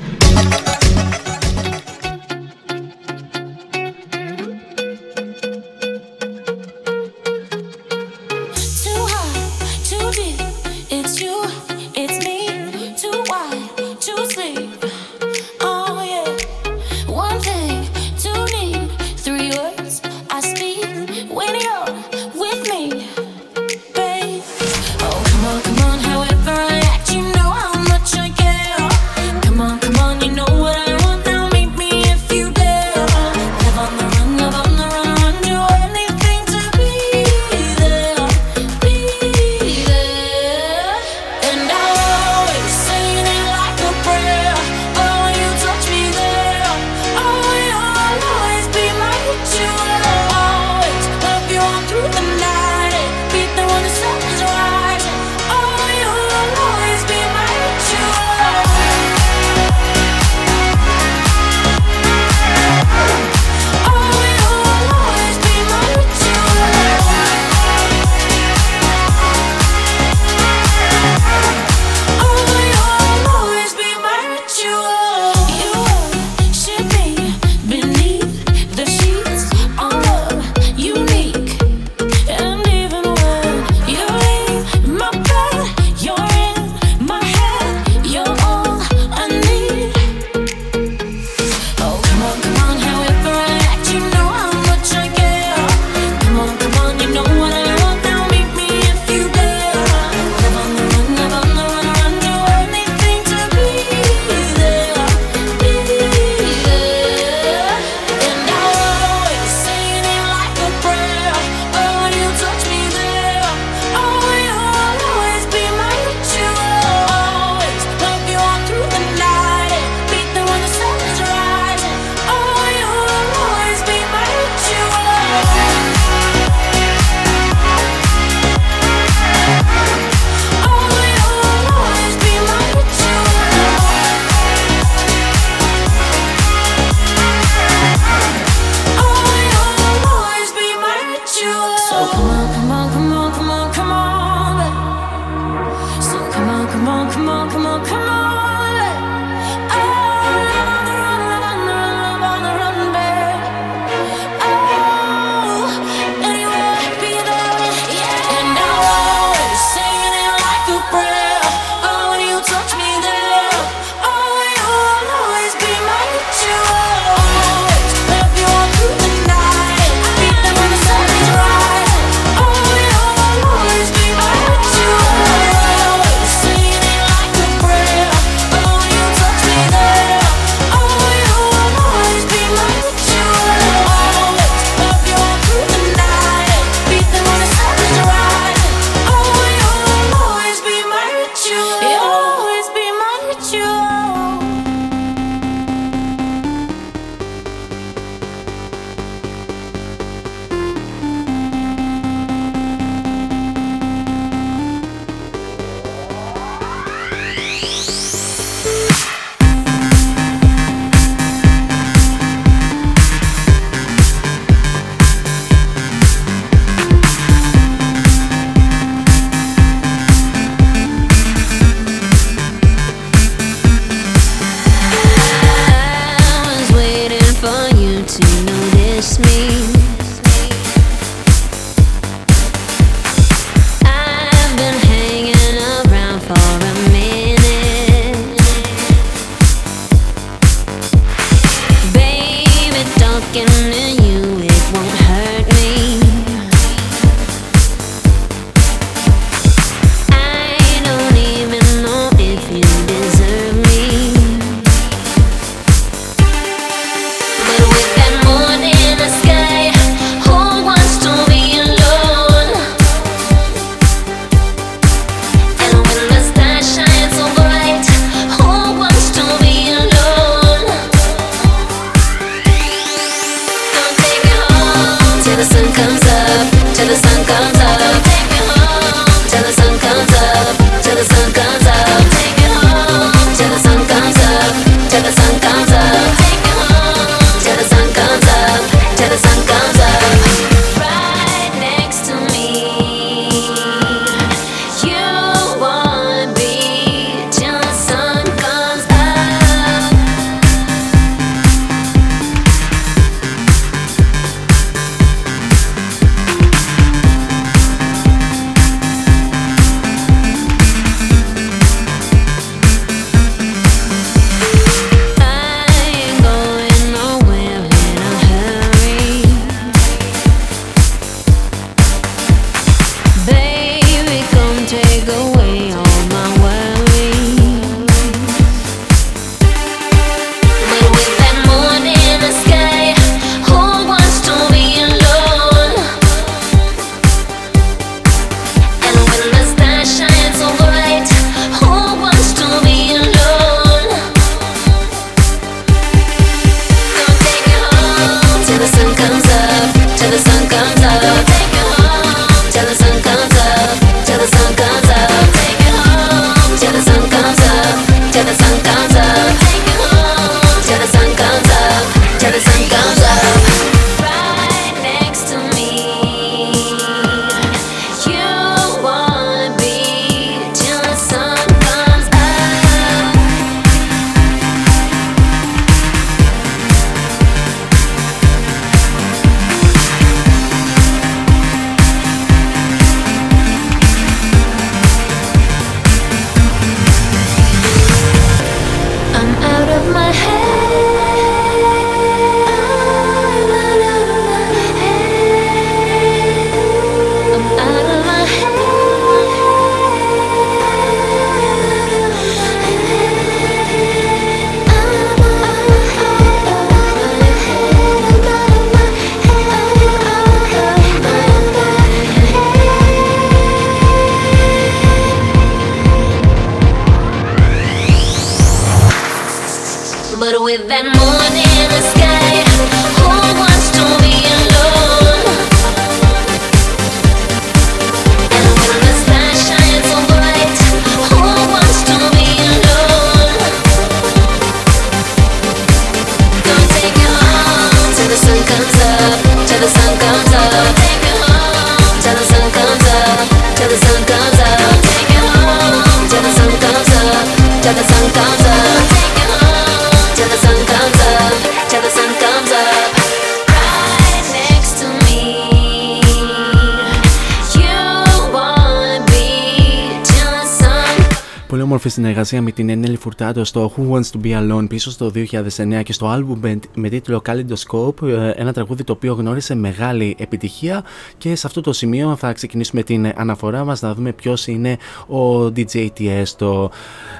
Συνεργασία με την Ενέλη Φουρτάτο στο Who Wants to Be Alone πίσω στο 2009 και στο album με τίτλο Kaleidoscope, ε, ένα τραγούδι το οποίο γνώρισε μεγάλη επιτυχία και σε αυτό το σημείο θα ξεκινήσουμε την αναφορά μας να δούμε ποιος είναι ο DJ Tiesto.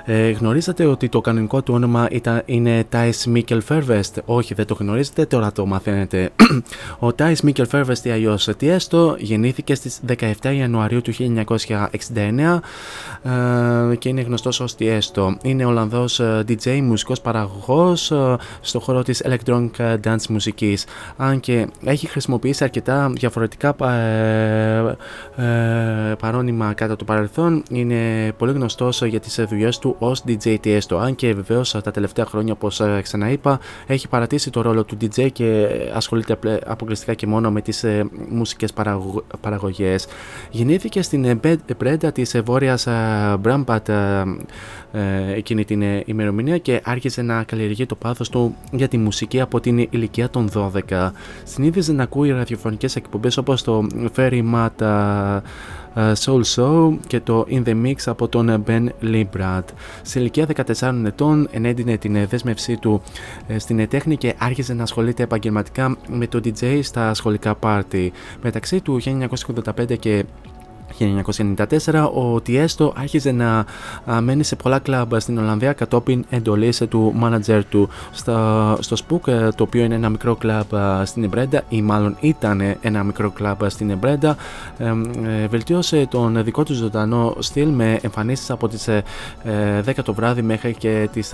Ε, γνωρίζατε ότι το κανονικό του όνομα ήταν, είναι Thijs Mikkel Fervest; Όχι, δεν το γνωρίζετε, τώρα το μαθαίνετε. ο Thijs Mikkel Fervest ή αλλιώς Tiesto γεννήθηκε στις 17 Ιανουαρίου του 1969 ε, και είναι γνωστός ως Tiesto. Είναι Ολλανδός ε, DJ, μουσικός παραγωγός ε, στο χώρο της electronic dance μουσικής. Αν και έχει χρησιμοποιήσει αρκετά διαφορετικά παρόνυμα κατά το παρελθόν, είναι πολύ γνωστός για τις δουλειές του ως DJ Tiesto. Αν και βεβαίως τα τελευταία χρόνια, όπως ξαναείπα, έχει παρατήσει το ρόλο του DJ και ασχολείται αποκλειστικά και μόνο με τις μουσικές παραγωγές. Γεννήθηκε στην πρέντα της βόρειας Μπράμπατ ε, εκείνη την ε, ημερομηνία και άρχισε να καλλιεργεί το πάθος του για τη μουσική από την ηλικία των 12. Συνήθιζε να ακούει ραδιοφωνικές εκπομπές όπως το Fairy Mata Soul Show και το In The Mix από τον Ben Librad. Σε ηλικία 14 ετών ενέντεινε την δέσμευσή του ε, στην τέχνη και άρχισε να ασχολείται επαγγελματικά με το DJ στα σχολικά πάρτι. Μεταξύ του 1985 και 1994 ο Τιέστο άρχιζε να μένει σε πολλά κλαμπ στην Ολλανδία κατόπιν εντολής του μάνατζερ του. Στο, στο Spook ε, το οποίο είναι ένα μικρό κλαμπ στην Εμπρέντα ή μάλλον ήταν ένα μικρό κλαμπ στην Εμπρέντα ε, ε, βελτίωσε τον δικό του ζωντανό στυλ με εμφανίσεις από τις 10 το βράδυ μέχρι και τις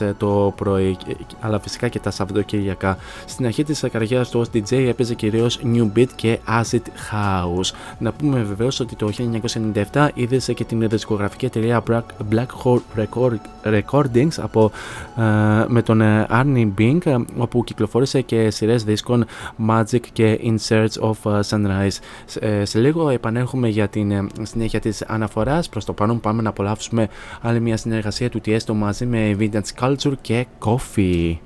4 το πρωί. Αλλά φυσικά και τα Σαββατοκύριακα. Στην αρχή της καριέρας του ως DJ έπαιζε κυρίως New Beat και Acid House. Να πούμε βεβαίως ότι το 1997 είδες και την δισκογραφική εταιρεία Black Hole Recordings από, ε, με τον ε, Arnie Bing όπου κυκλοφόρησε και σειρές δίσκων Magic και In Search of Sunrise. Ε, σε λίγο επανέρχομαι για την συνέχεια της αναφοράς. Προς το παρόν πάμε να απολαύσουμε άλλη μια συνεργασία του Tiesto μαζί με Vintage Culture και Coffee.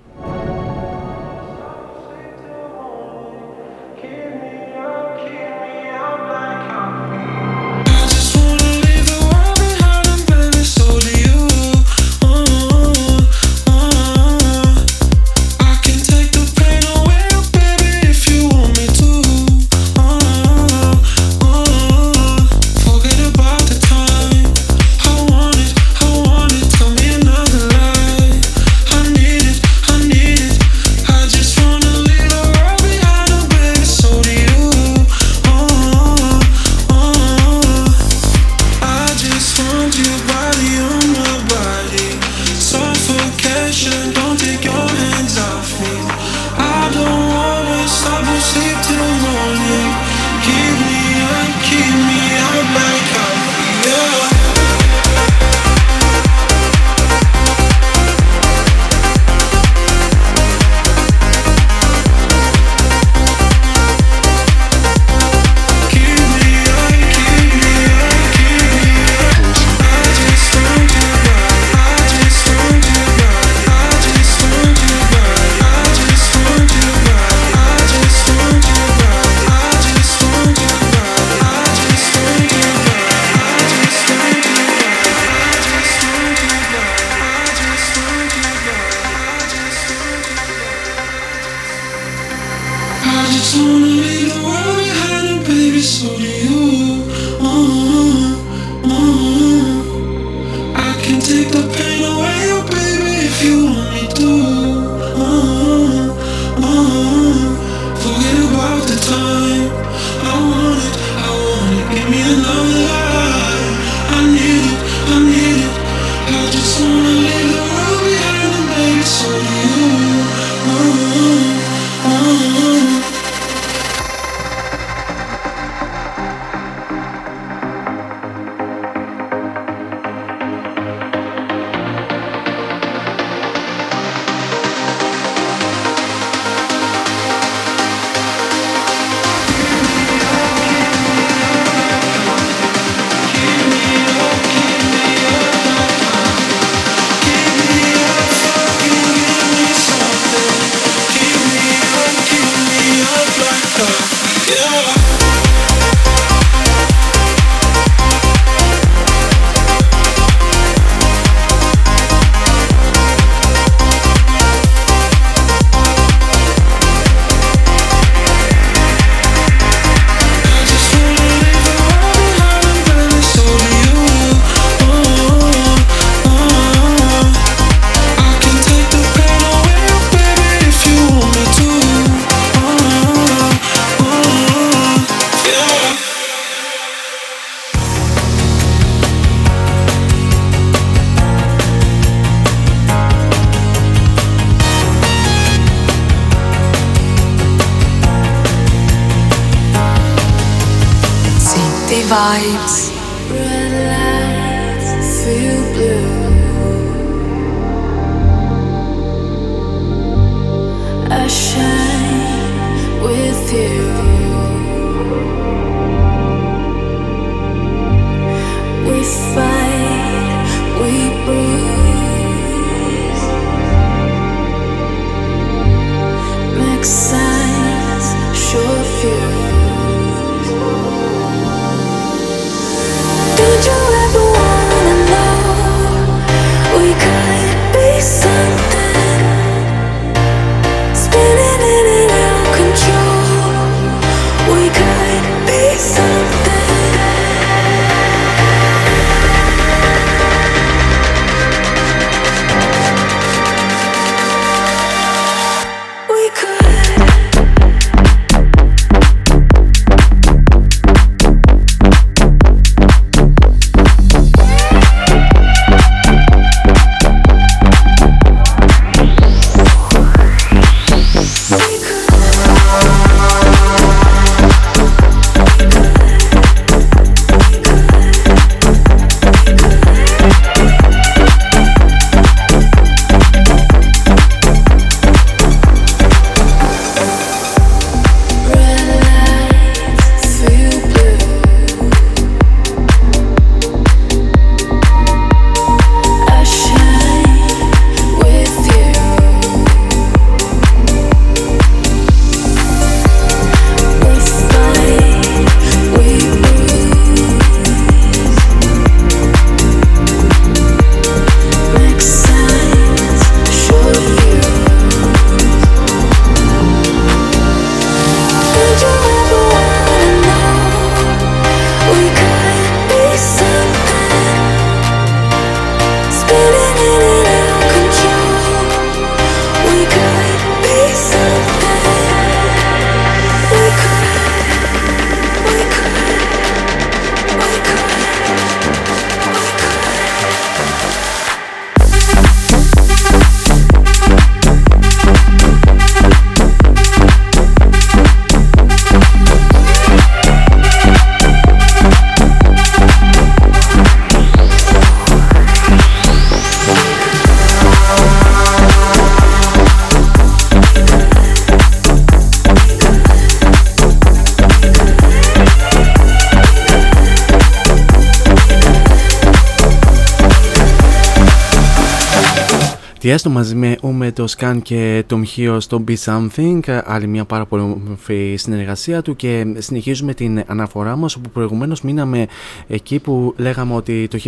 Τι έστω μαζί με με το Scan και το Μχείο στο Be Something, άλλη μια πάρα πολύ όμορφη συνεργασία του και συνεχίζουμε την αναφορά μας όπου προηγουμένως μείναμε εκεί που λέγαμε ότι το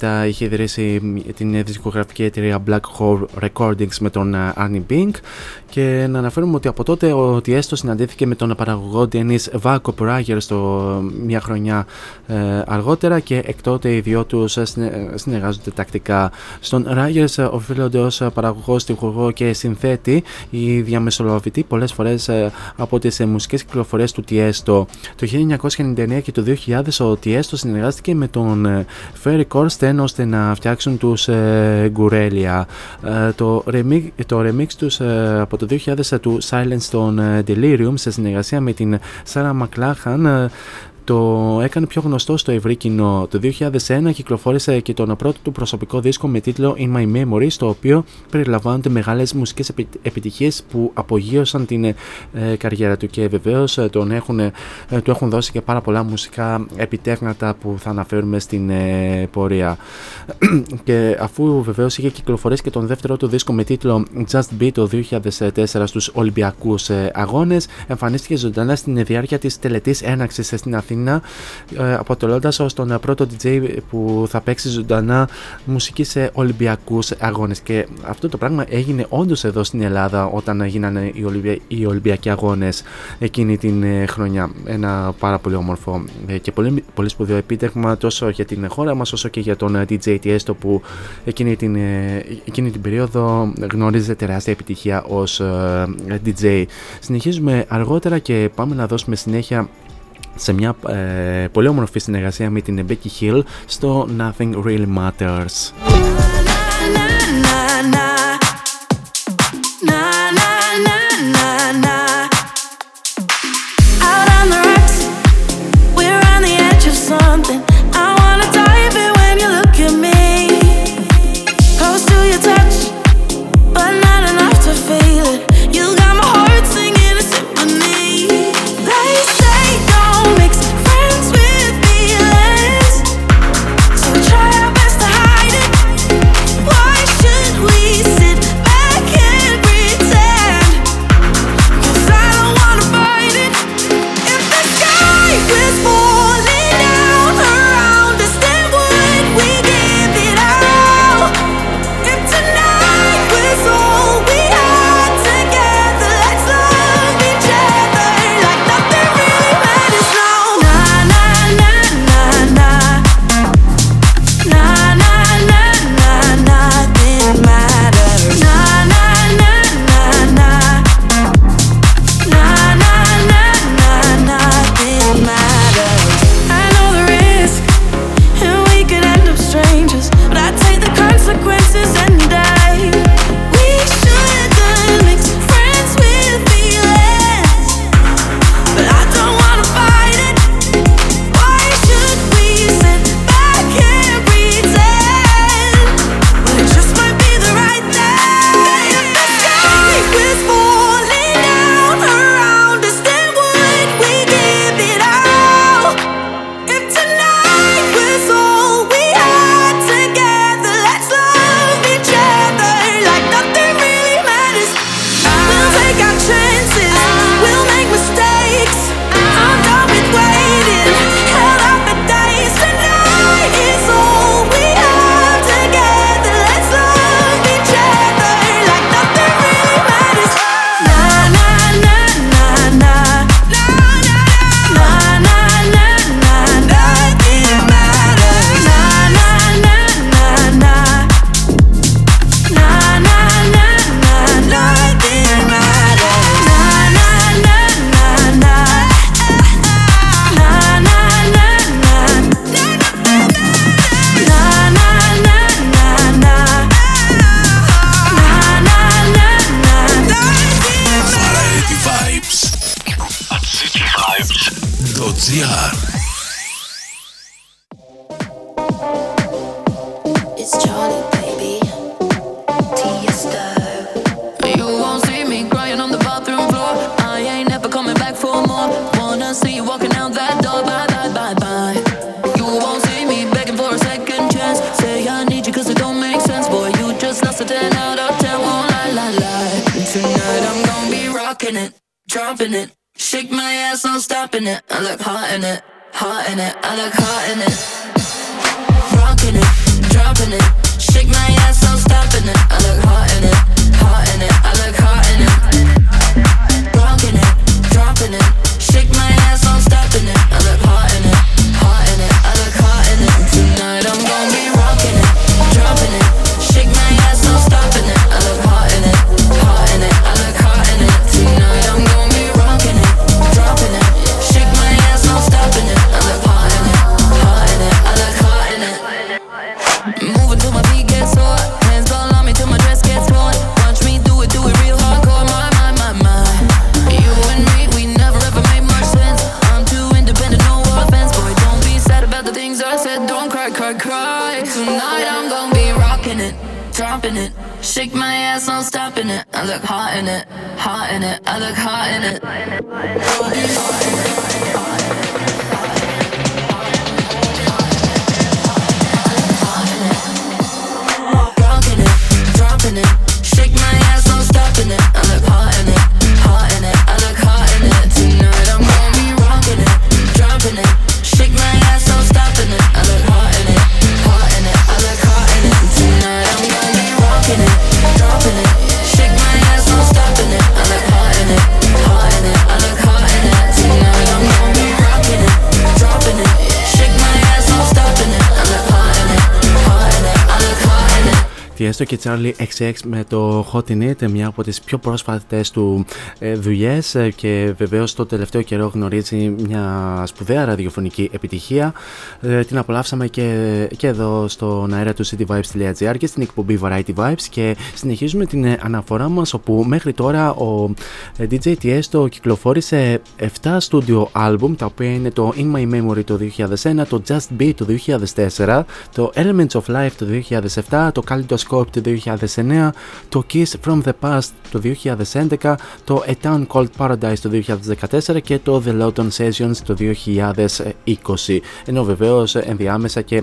1997 είχε ιδρύσει την δισκογραφική εταιρεία Black Hole Recordings με τον Arnie Bink και να αναφέρουμε ότι από τότε ο Τιέστο συναντήθηκε με τον παραγωγό Dennis Βάκο Prager στο μια χρονιά ε, αργότερα και εκ τότε οι δυο τους συνεργάζονται τακτικά. Στον Ragers οφείλονται ως παραγωγός, τυχουργό και συνθέτη ή διαμεσολαβητή πολλές φορές από τις μουσικές κυκλοφορίες του Τιέστο. Το 1999 και το 2000 ο Τιέστο συνεργάστηκε με τον Ferry Corsten ώστε να φτιάξουν τους Γκουρέλια. Το remix, το remix τους από το 2000 του Silence των Delirium σε συνεργασία με την Sarah McLachlan το έκανε πιο γνωστό στο ευρύ κοινό. Το 2001 κυκλοφόρησε και τον πρώτο του προσωπικό δίσκο με τίτλο In My Memory, στο οποίο περιλαμβάνονται μεγάλες μουσικές επιτυχίες που απογείωσαν την ε, καριέρα του και βεβαίως ε, τον έχουν, ε, του έχουν δώσει και πάρα πολλά μουσικά επιτεύγματα που θα αναφέρουμε στην ε, πορεία. και αφού βεβαίως είχε κυκλοφορήσει και τον δεύτερο του δίσκο με τίτλο Just Be το 2004 στους Ολυμπιακούς Αγώνες, εμφανίστηκε ζωντανά στην διάρκεια της τελετής έναξης στην Αθήνα Αθήνα, αποτελώντας ως τον πρώτο DJ που θα παίξει ζωντανά μουσική σε Ολυμπιακούς αγώνες. Και αυτό το πράγμα έγινε όντως εδώ στην Ελλάδα όταν γίνανε οι, Ολυμπια... οι Ολυμπιακοί αγώνες εκείνη την χρονιά. Ένα πάρα πολύ όμορφο και πολύ, πολύ σπουδαίο επίτευγμα τόσο για την χώρα μας όσο και για τον DJ Tiesto που εκείνη την, εκείνη την περίοδο γνώριζε τεράστια επιτυχία ως DJ. Συνεχίζουμε αργότερα και πάμε να δώσουμε συνέχεια σε μια ε, πολύ όμορφη συνεργασία με την Becky Hill στο Nothing Really Matters. Out on the rocks, we're on the edge of dropping look hot in it, hot in it. I look hot in it. It. Tiesto και Charlie XX με το Hot in It, μια από τις πιο πρόσφατες του ε, δουλειές ε, και βεβαίως το τελευταίο καιρό γνωρίζει μια σπουδαία ραδιοφωνική επιτυχία. Ε, την απολαύσαμε και, και εδώ στον αέρα του cityvibes.gr και στην εκπομπή Variety Vibes και συνεχίζουμε την ε, αναφορά μας όπου μέχρι τώρα ο ε, DJ Tiesto κυκλοφόρησε 7 studio album τα οποία είναι το In My Memory το 2001, το Just Be το 2004, το Elements of Life το 2007, το Kaleidoscope το 2009, το Kiss from the Past το 2011, το A Town Called Paradise το 2014 και το The Lawton Sessions το 2020. Ενώ βεβαίως ενδιάμεσα και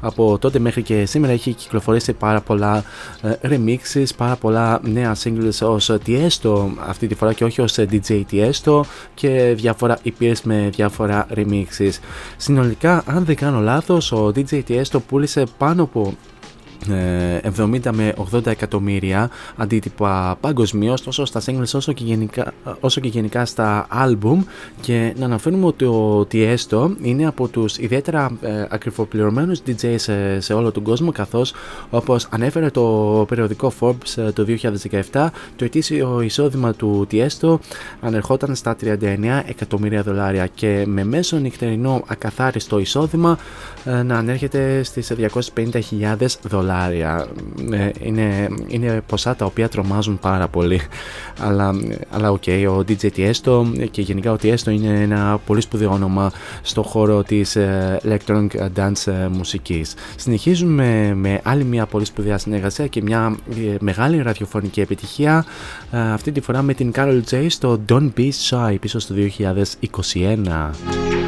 από τότε μέχρι και σήμερα έχει κυκλοφορήσει πάρα πολλά ε, remixes, πάρα πολλά νέα singles ως Tiesto αυτή τη φορά και όχι ως DJ Tiesto και διάφορα EPs με διάφορα remixes. Συνολικά, αν δεν κάνω λάθος, ο DJ Tiesto πούλησε πάνω από ε, 70 με 80 εκατομμύρια αντίτυπα παγκοσμίω τόσο στα singles όσο και, γενικά, όσο και γενικά στα album και να αναφέρουμε ότι ο Tiesto είναι από τους ιδιαίτερα ε, ακριβοπληρωμένους DJ σε, σε όλο τον κόσμο καθώς όπως ανέφερε το περιοδικό Forbes ε, το 2017 το ετήσιο εισόδημα του Tiesto ανερχόταν στα 39 εκατομμύρια δολάρια και με μέσο νυχτερινό ακαθάριστο εισόδημα ε, να ανέρχεται στις 250.000 δολάρια. Ε, είναι, είναι ποσά τα οποία τρομάζουν πάρα πολύ. Αλλά, αλλά okay, ο DJ Tiesto και γενικά ο Tiesto είναι ένα πολύ σπουδαίο όνομα στο χώρο της ε, electronic dance ε, μουσικής. Συνεχίζουμε με άλλη μια πολύ σπουδαία συνεργασία και μια ε, μεγάλη ραδιοφωνική επιτυχία ε, αυτή τη φορά με την Carol J στο Don't Be Shy πίσω στο 2021.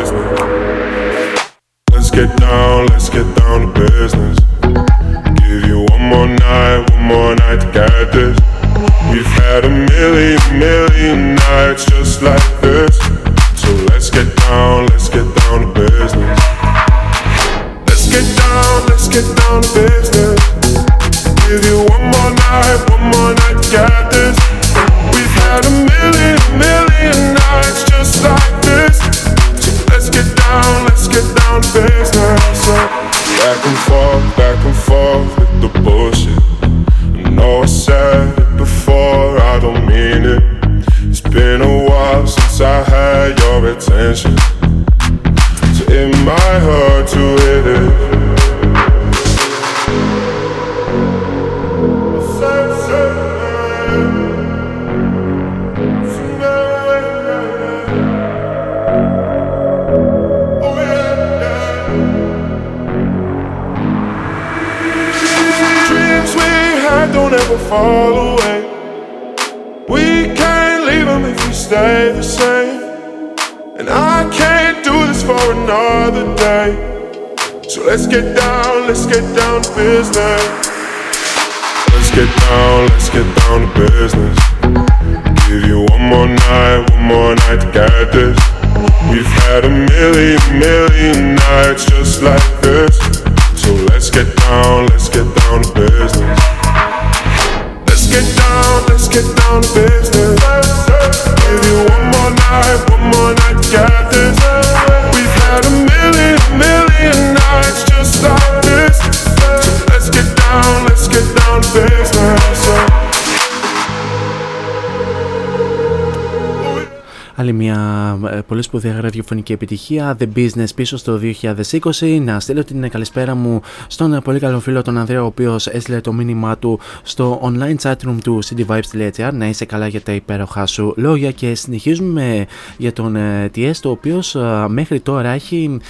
Attention. Σπουδαία ραδιοφωνική επιτυχία, The Business πίσω στο 2020. Να στείλω την καλησπέρα μου στον ε, πολύ καλό φίλο τον Ανδρέα, ο οποίος έστειλε το μήνυμά του στο online chatroom του cityvibes.gr. Να είσαι καλά για τα υπέροχά σου λόγια και συνεχίζουμε για τον ε, TS, ο οποίος μέχρι τώρα έχει ε,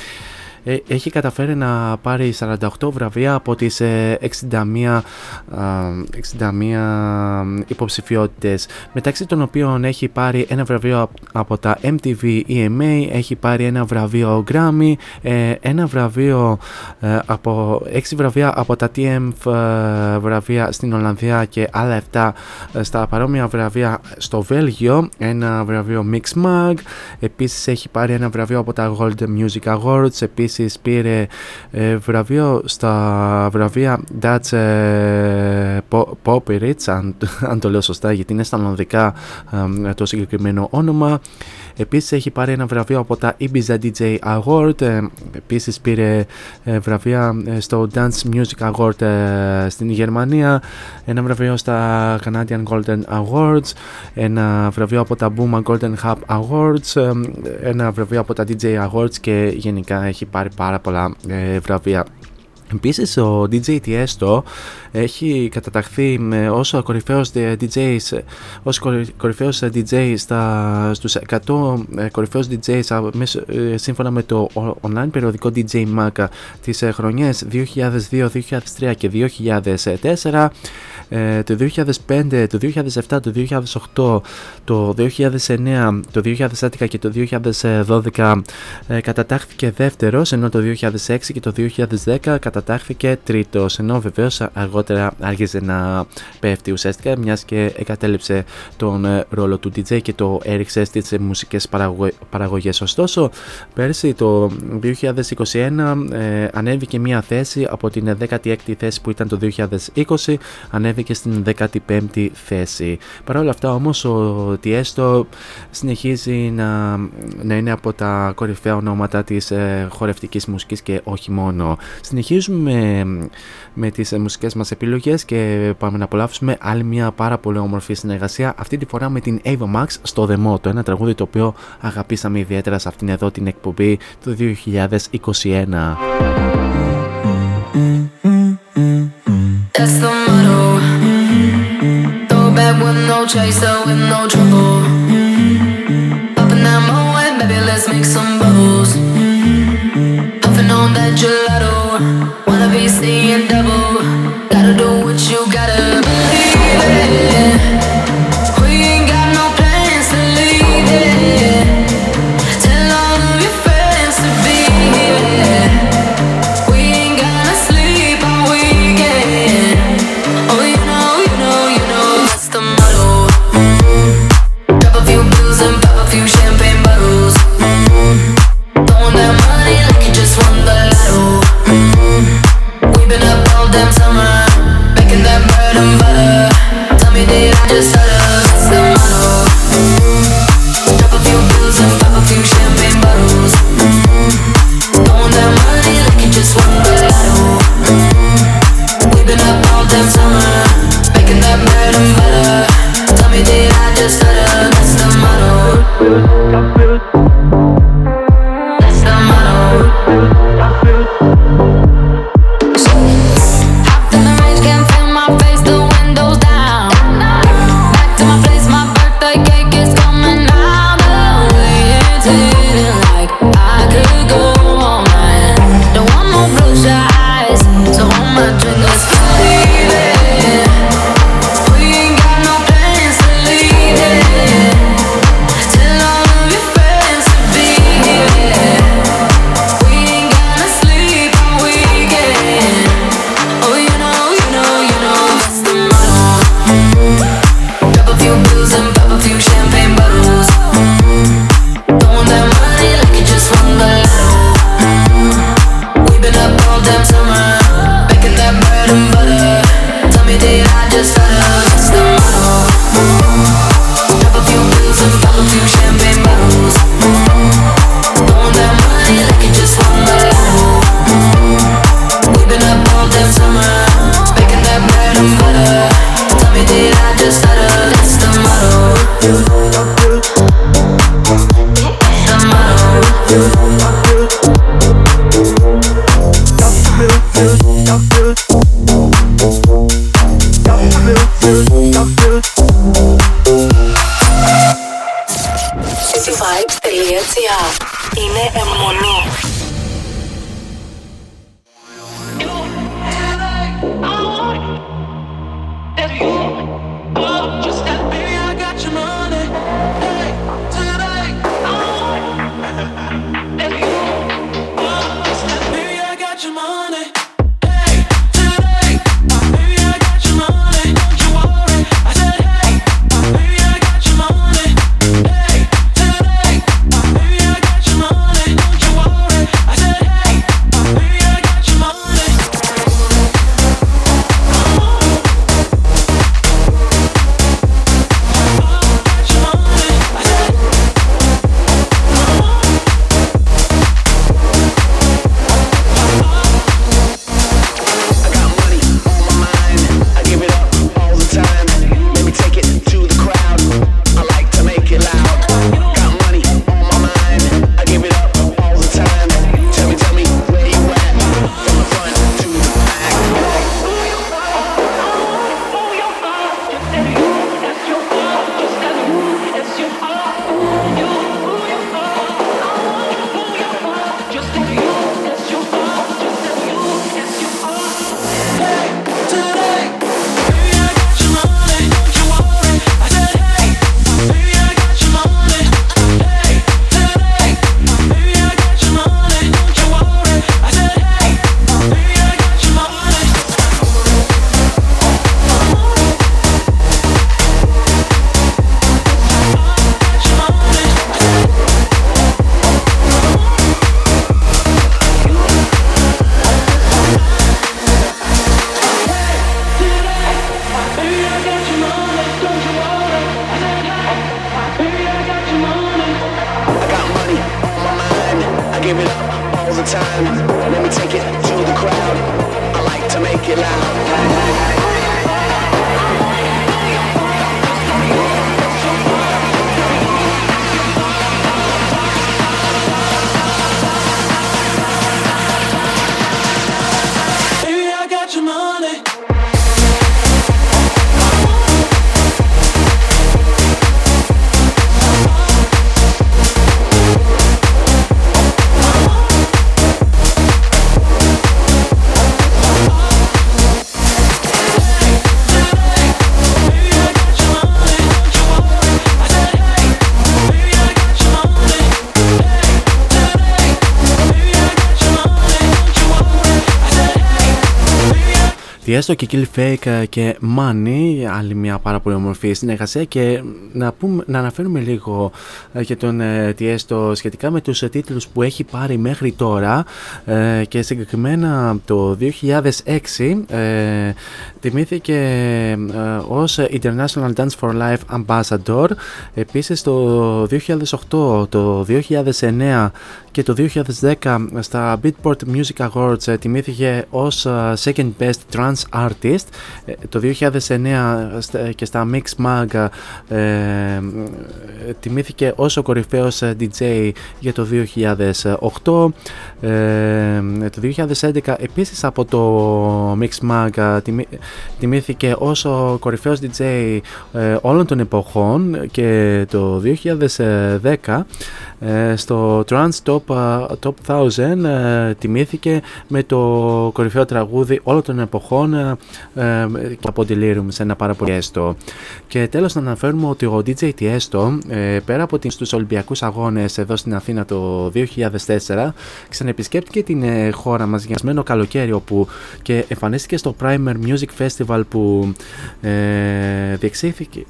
έχει καταφέρει να πάρει 48 βραβεία από τις 61, 61 υποψηφιότητες μεταξύ των οποίων έχει πάρει ένα βραβείο από τα MTV EMA έχει πάρει ένα βραβείο Grammy ε, ένα βραβείο ε, από 6 βραβεία από τα TM βραβεία στην Ολλανδία και άλλα 7 στα παρόμοια βραβεία στο Βέλγιο ένα βραβείο Mix Mag επίσης έχει πάρει ένα βραβείο από τα Gold Music Awards επίσης πήρε ε, βραβείο στα βραβεία Dutch ε, Popperitz αν, αν το λέω σωστά γιατί είναι στα Ολλανδικά ε, το συγκεκριμένο όνομα Επίσης έχει πάρει ένα βραβείο από τα Ibiza DJ Award. Ε, επίσης πήρε ε, βραβεία ε, στο Dance Music Award στην Γερμανία. Ένα βραβείο στα Canadian Golden Awards. Ένα βραβείο από τα Boom Golden Hub Awards. Ένα βραβείο από τα DJ Awards και γενικά έχει πάρει πάρα πολλά βραβεία. Επίση, ο DJ Tiesto έχει καταταχθεί ως κορυφαίος DJ, ως κορυφαίος DJ στα, στους 100 ε, κορυφαίους DJ ε, σύμφωνα με το online περιοδικό DJ Mac τις ε, χρονιές 2002, 2003 και 2004 το 2005, το 2007, το 2008, το 2009, το 2011 και το 2012 κατατάχθηκε δεύτερος ενώ το 2006 και το 2010 κατατάχθηκε τρίτος ενώ βεβαίως αργότερα άρχισε να πέφτει ουσιαστικά μιας και εγκατέλειψε τον ε, ρόλο του DJ και το έριξε στις μουσικές παραγωγές. Ωστόσο, πέρσι το 2021 ε, ανέβηκε μια θέση από την 16η θέση που ήταν το 2020 ανέβηκε στην 15η θέση. Παρ' όλα αυτά όμως ο Tiesto συνεχίζει να, να είναι από τα κορυφαία ονόματα της ε, χορευτικής μουσικής και όχι μόνο. Συνεχίζουμε με τις μουσικές μας επιλογές και πάμε να απολαύσουμε άλλη μια πάρα πολύ όμορφη συνεργασία αυτή τη φορά με την Ava Max στο The το ένα τραγούδι το οποίο αγαπήσαμε ιδιαίτερα σε αυτήν εδώ την εκπομπή του 2021. seeing double. seeing Έστω και Kill Fake ε, και Money, άλλη μια πάρα πολύ ομορφή συνεργασία. Και να, πούμε, να αναφέρουμε λίγο ε, για τον ε, Τιέστο σχετικά με τους τίτλους που έχει πάρει μέχρι τώρα. Και συγκεκριμένα το 2006 τιμήθηκε ως International Dance for Life Ambassador. Επίσης το 2008, το 2009 και το 2010 στα Beatport Music Awards τιμήθηκε ως Second Best Trans Artist. Ε, το 2009 και στα Mix Mag ε, τιμήθηκε ως ο κορυφαίος DJ για το 2008. Ε, το 2011 επίσης από το Mix Mag τιμήθηκε ως ο κορυφαίος DJ ε, όλων των εποχών και το 2010 ε, στο Trans Top, Top 1000 τιμήθηκε με το κορυφαίο τραγούδι όλων των εποχών και από Delirium σε ένα πάρα πολύ έστω. Και τέλος να αναφέρουμε ότι ο DJ Tiesto πέρα από τους Ολυμπιακούς Αγώνες εδώ στην Αθήνα το 2004 ξανεπισκέπτηκε την ε, χώρα μας για καλοκαίρι όπου και εμφανίστηκε στο Primer Music Festival που ε,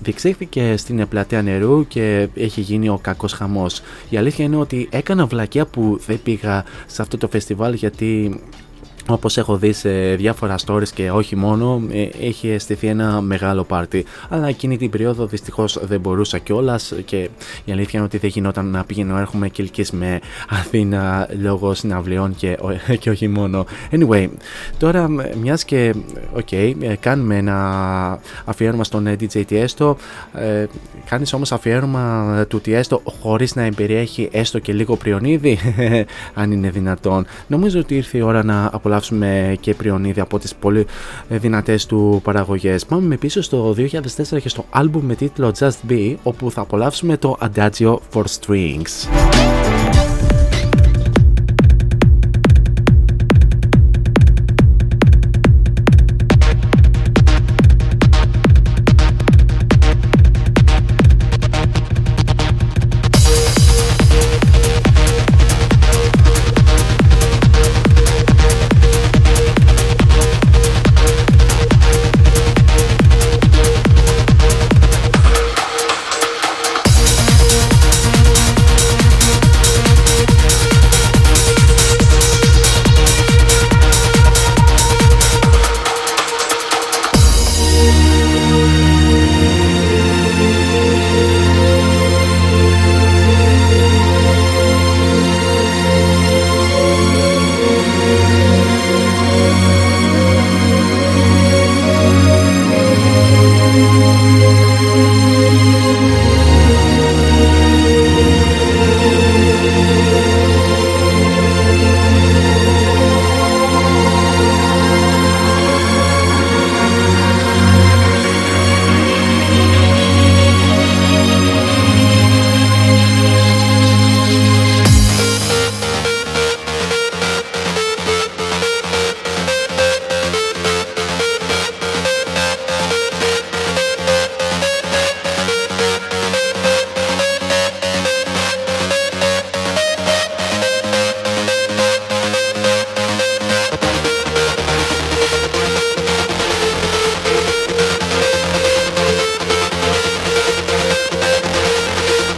διεξήχθηκε, στην πλατεία νερού και έχει γίνει ο κακός χαμός. Η αλήθεια είναι ότι έκανα βλακιά που δεν πήγα σε αυτό το φεστιβάλ γιατί όπως έχω δει σε διάφορα stories και όχι μόνο, ε, έχει αισθηθεί ένα μεγάλο πάρτι. Αλλά εκείνη την περίοδο δυστυχώς δεν μπορούσα κιόλας και η αλήθεια είναι ότι δεν γινόταν να πηγαίνω έρχομαι και με Αθήνα λόγω συναυλιών και, και όχι μόνο. Anyway, τώρα μιας και okay, ε, κάνουμε ένα αφιέρωμα στον ε, DJ Tiesto, ε, κάνεις όμως αφιέρωμα του Tiesto χωρίς να εμπεριέχει έστω και λίγο πριονίδι, αν είναι δυνατόν. Νομίζω ότι ήρθε η ώρα να απολαύσουμε απολαύσουμε και πριονίδι από τις πολύ δυνατές του παραγωγές. Πάμε πίσω στο 2004 και στο άλμπουμ με τίτλο Just Be όπου θα απολαύσουμε το Adagio for Strings.